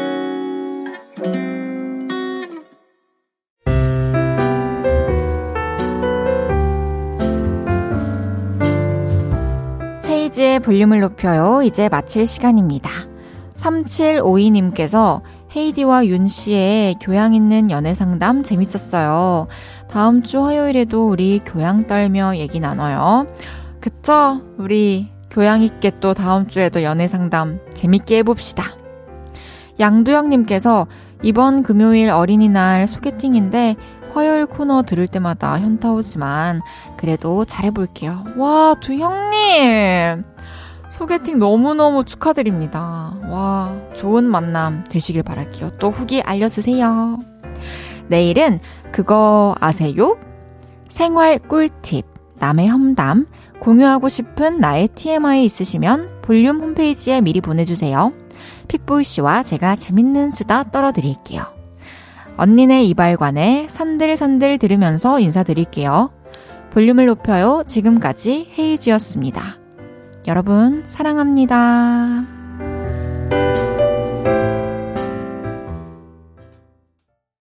헤이지의 볼륨을 높여요. 이제 마칠 시간입니다. 3752님께서 헤이디와 윤 씨의 교양 있는 연애 상담 재밌었어요. 다음 주 화요일에도 우리 교양 떨며 얘기 나눠요. 그쵸? 우리 교양 있게 또 다음 주에도 연애 상담 재밌게 해봅시다. 양두영님께서 이번 금요일 어린이날 소개팅인데 화요일 코너 들을 때마다 현타 오지만 그래도 잘해볼게요. 와, 두 형님! 소개팅 너무너무 축하드립니다. 와, 좋은 만남 되시길 바랄게요. 또 후기 알려주세요. 내일은 그거 아세요? 생활 꿀팁, 남의 험담, 공유하고 싶은 나의 TMI 있으시면 볼륨 홈페이지에 미리 보내주세요. 픽보이 씨와 제가 재밌는 수다 떨어드릴게요. 언니네 이발관에 산들산들 들으면서 인사드릴게요. 볼륨을 높여요. 지금까지 헤이즈였습니다. 여러분, 사랑합니다.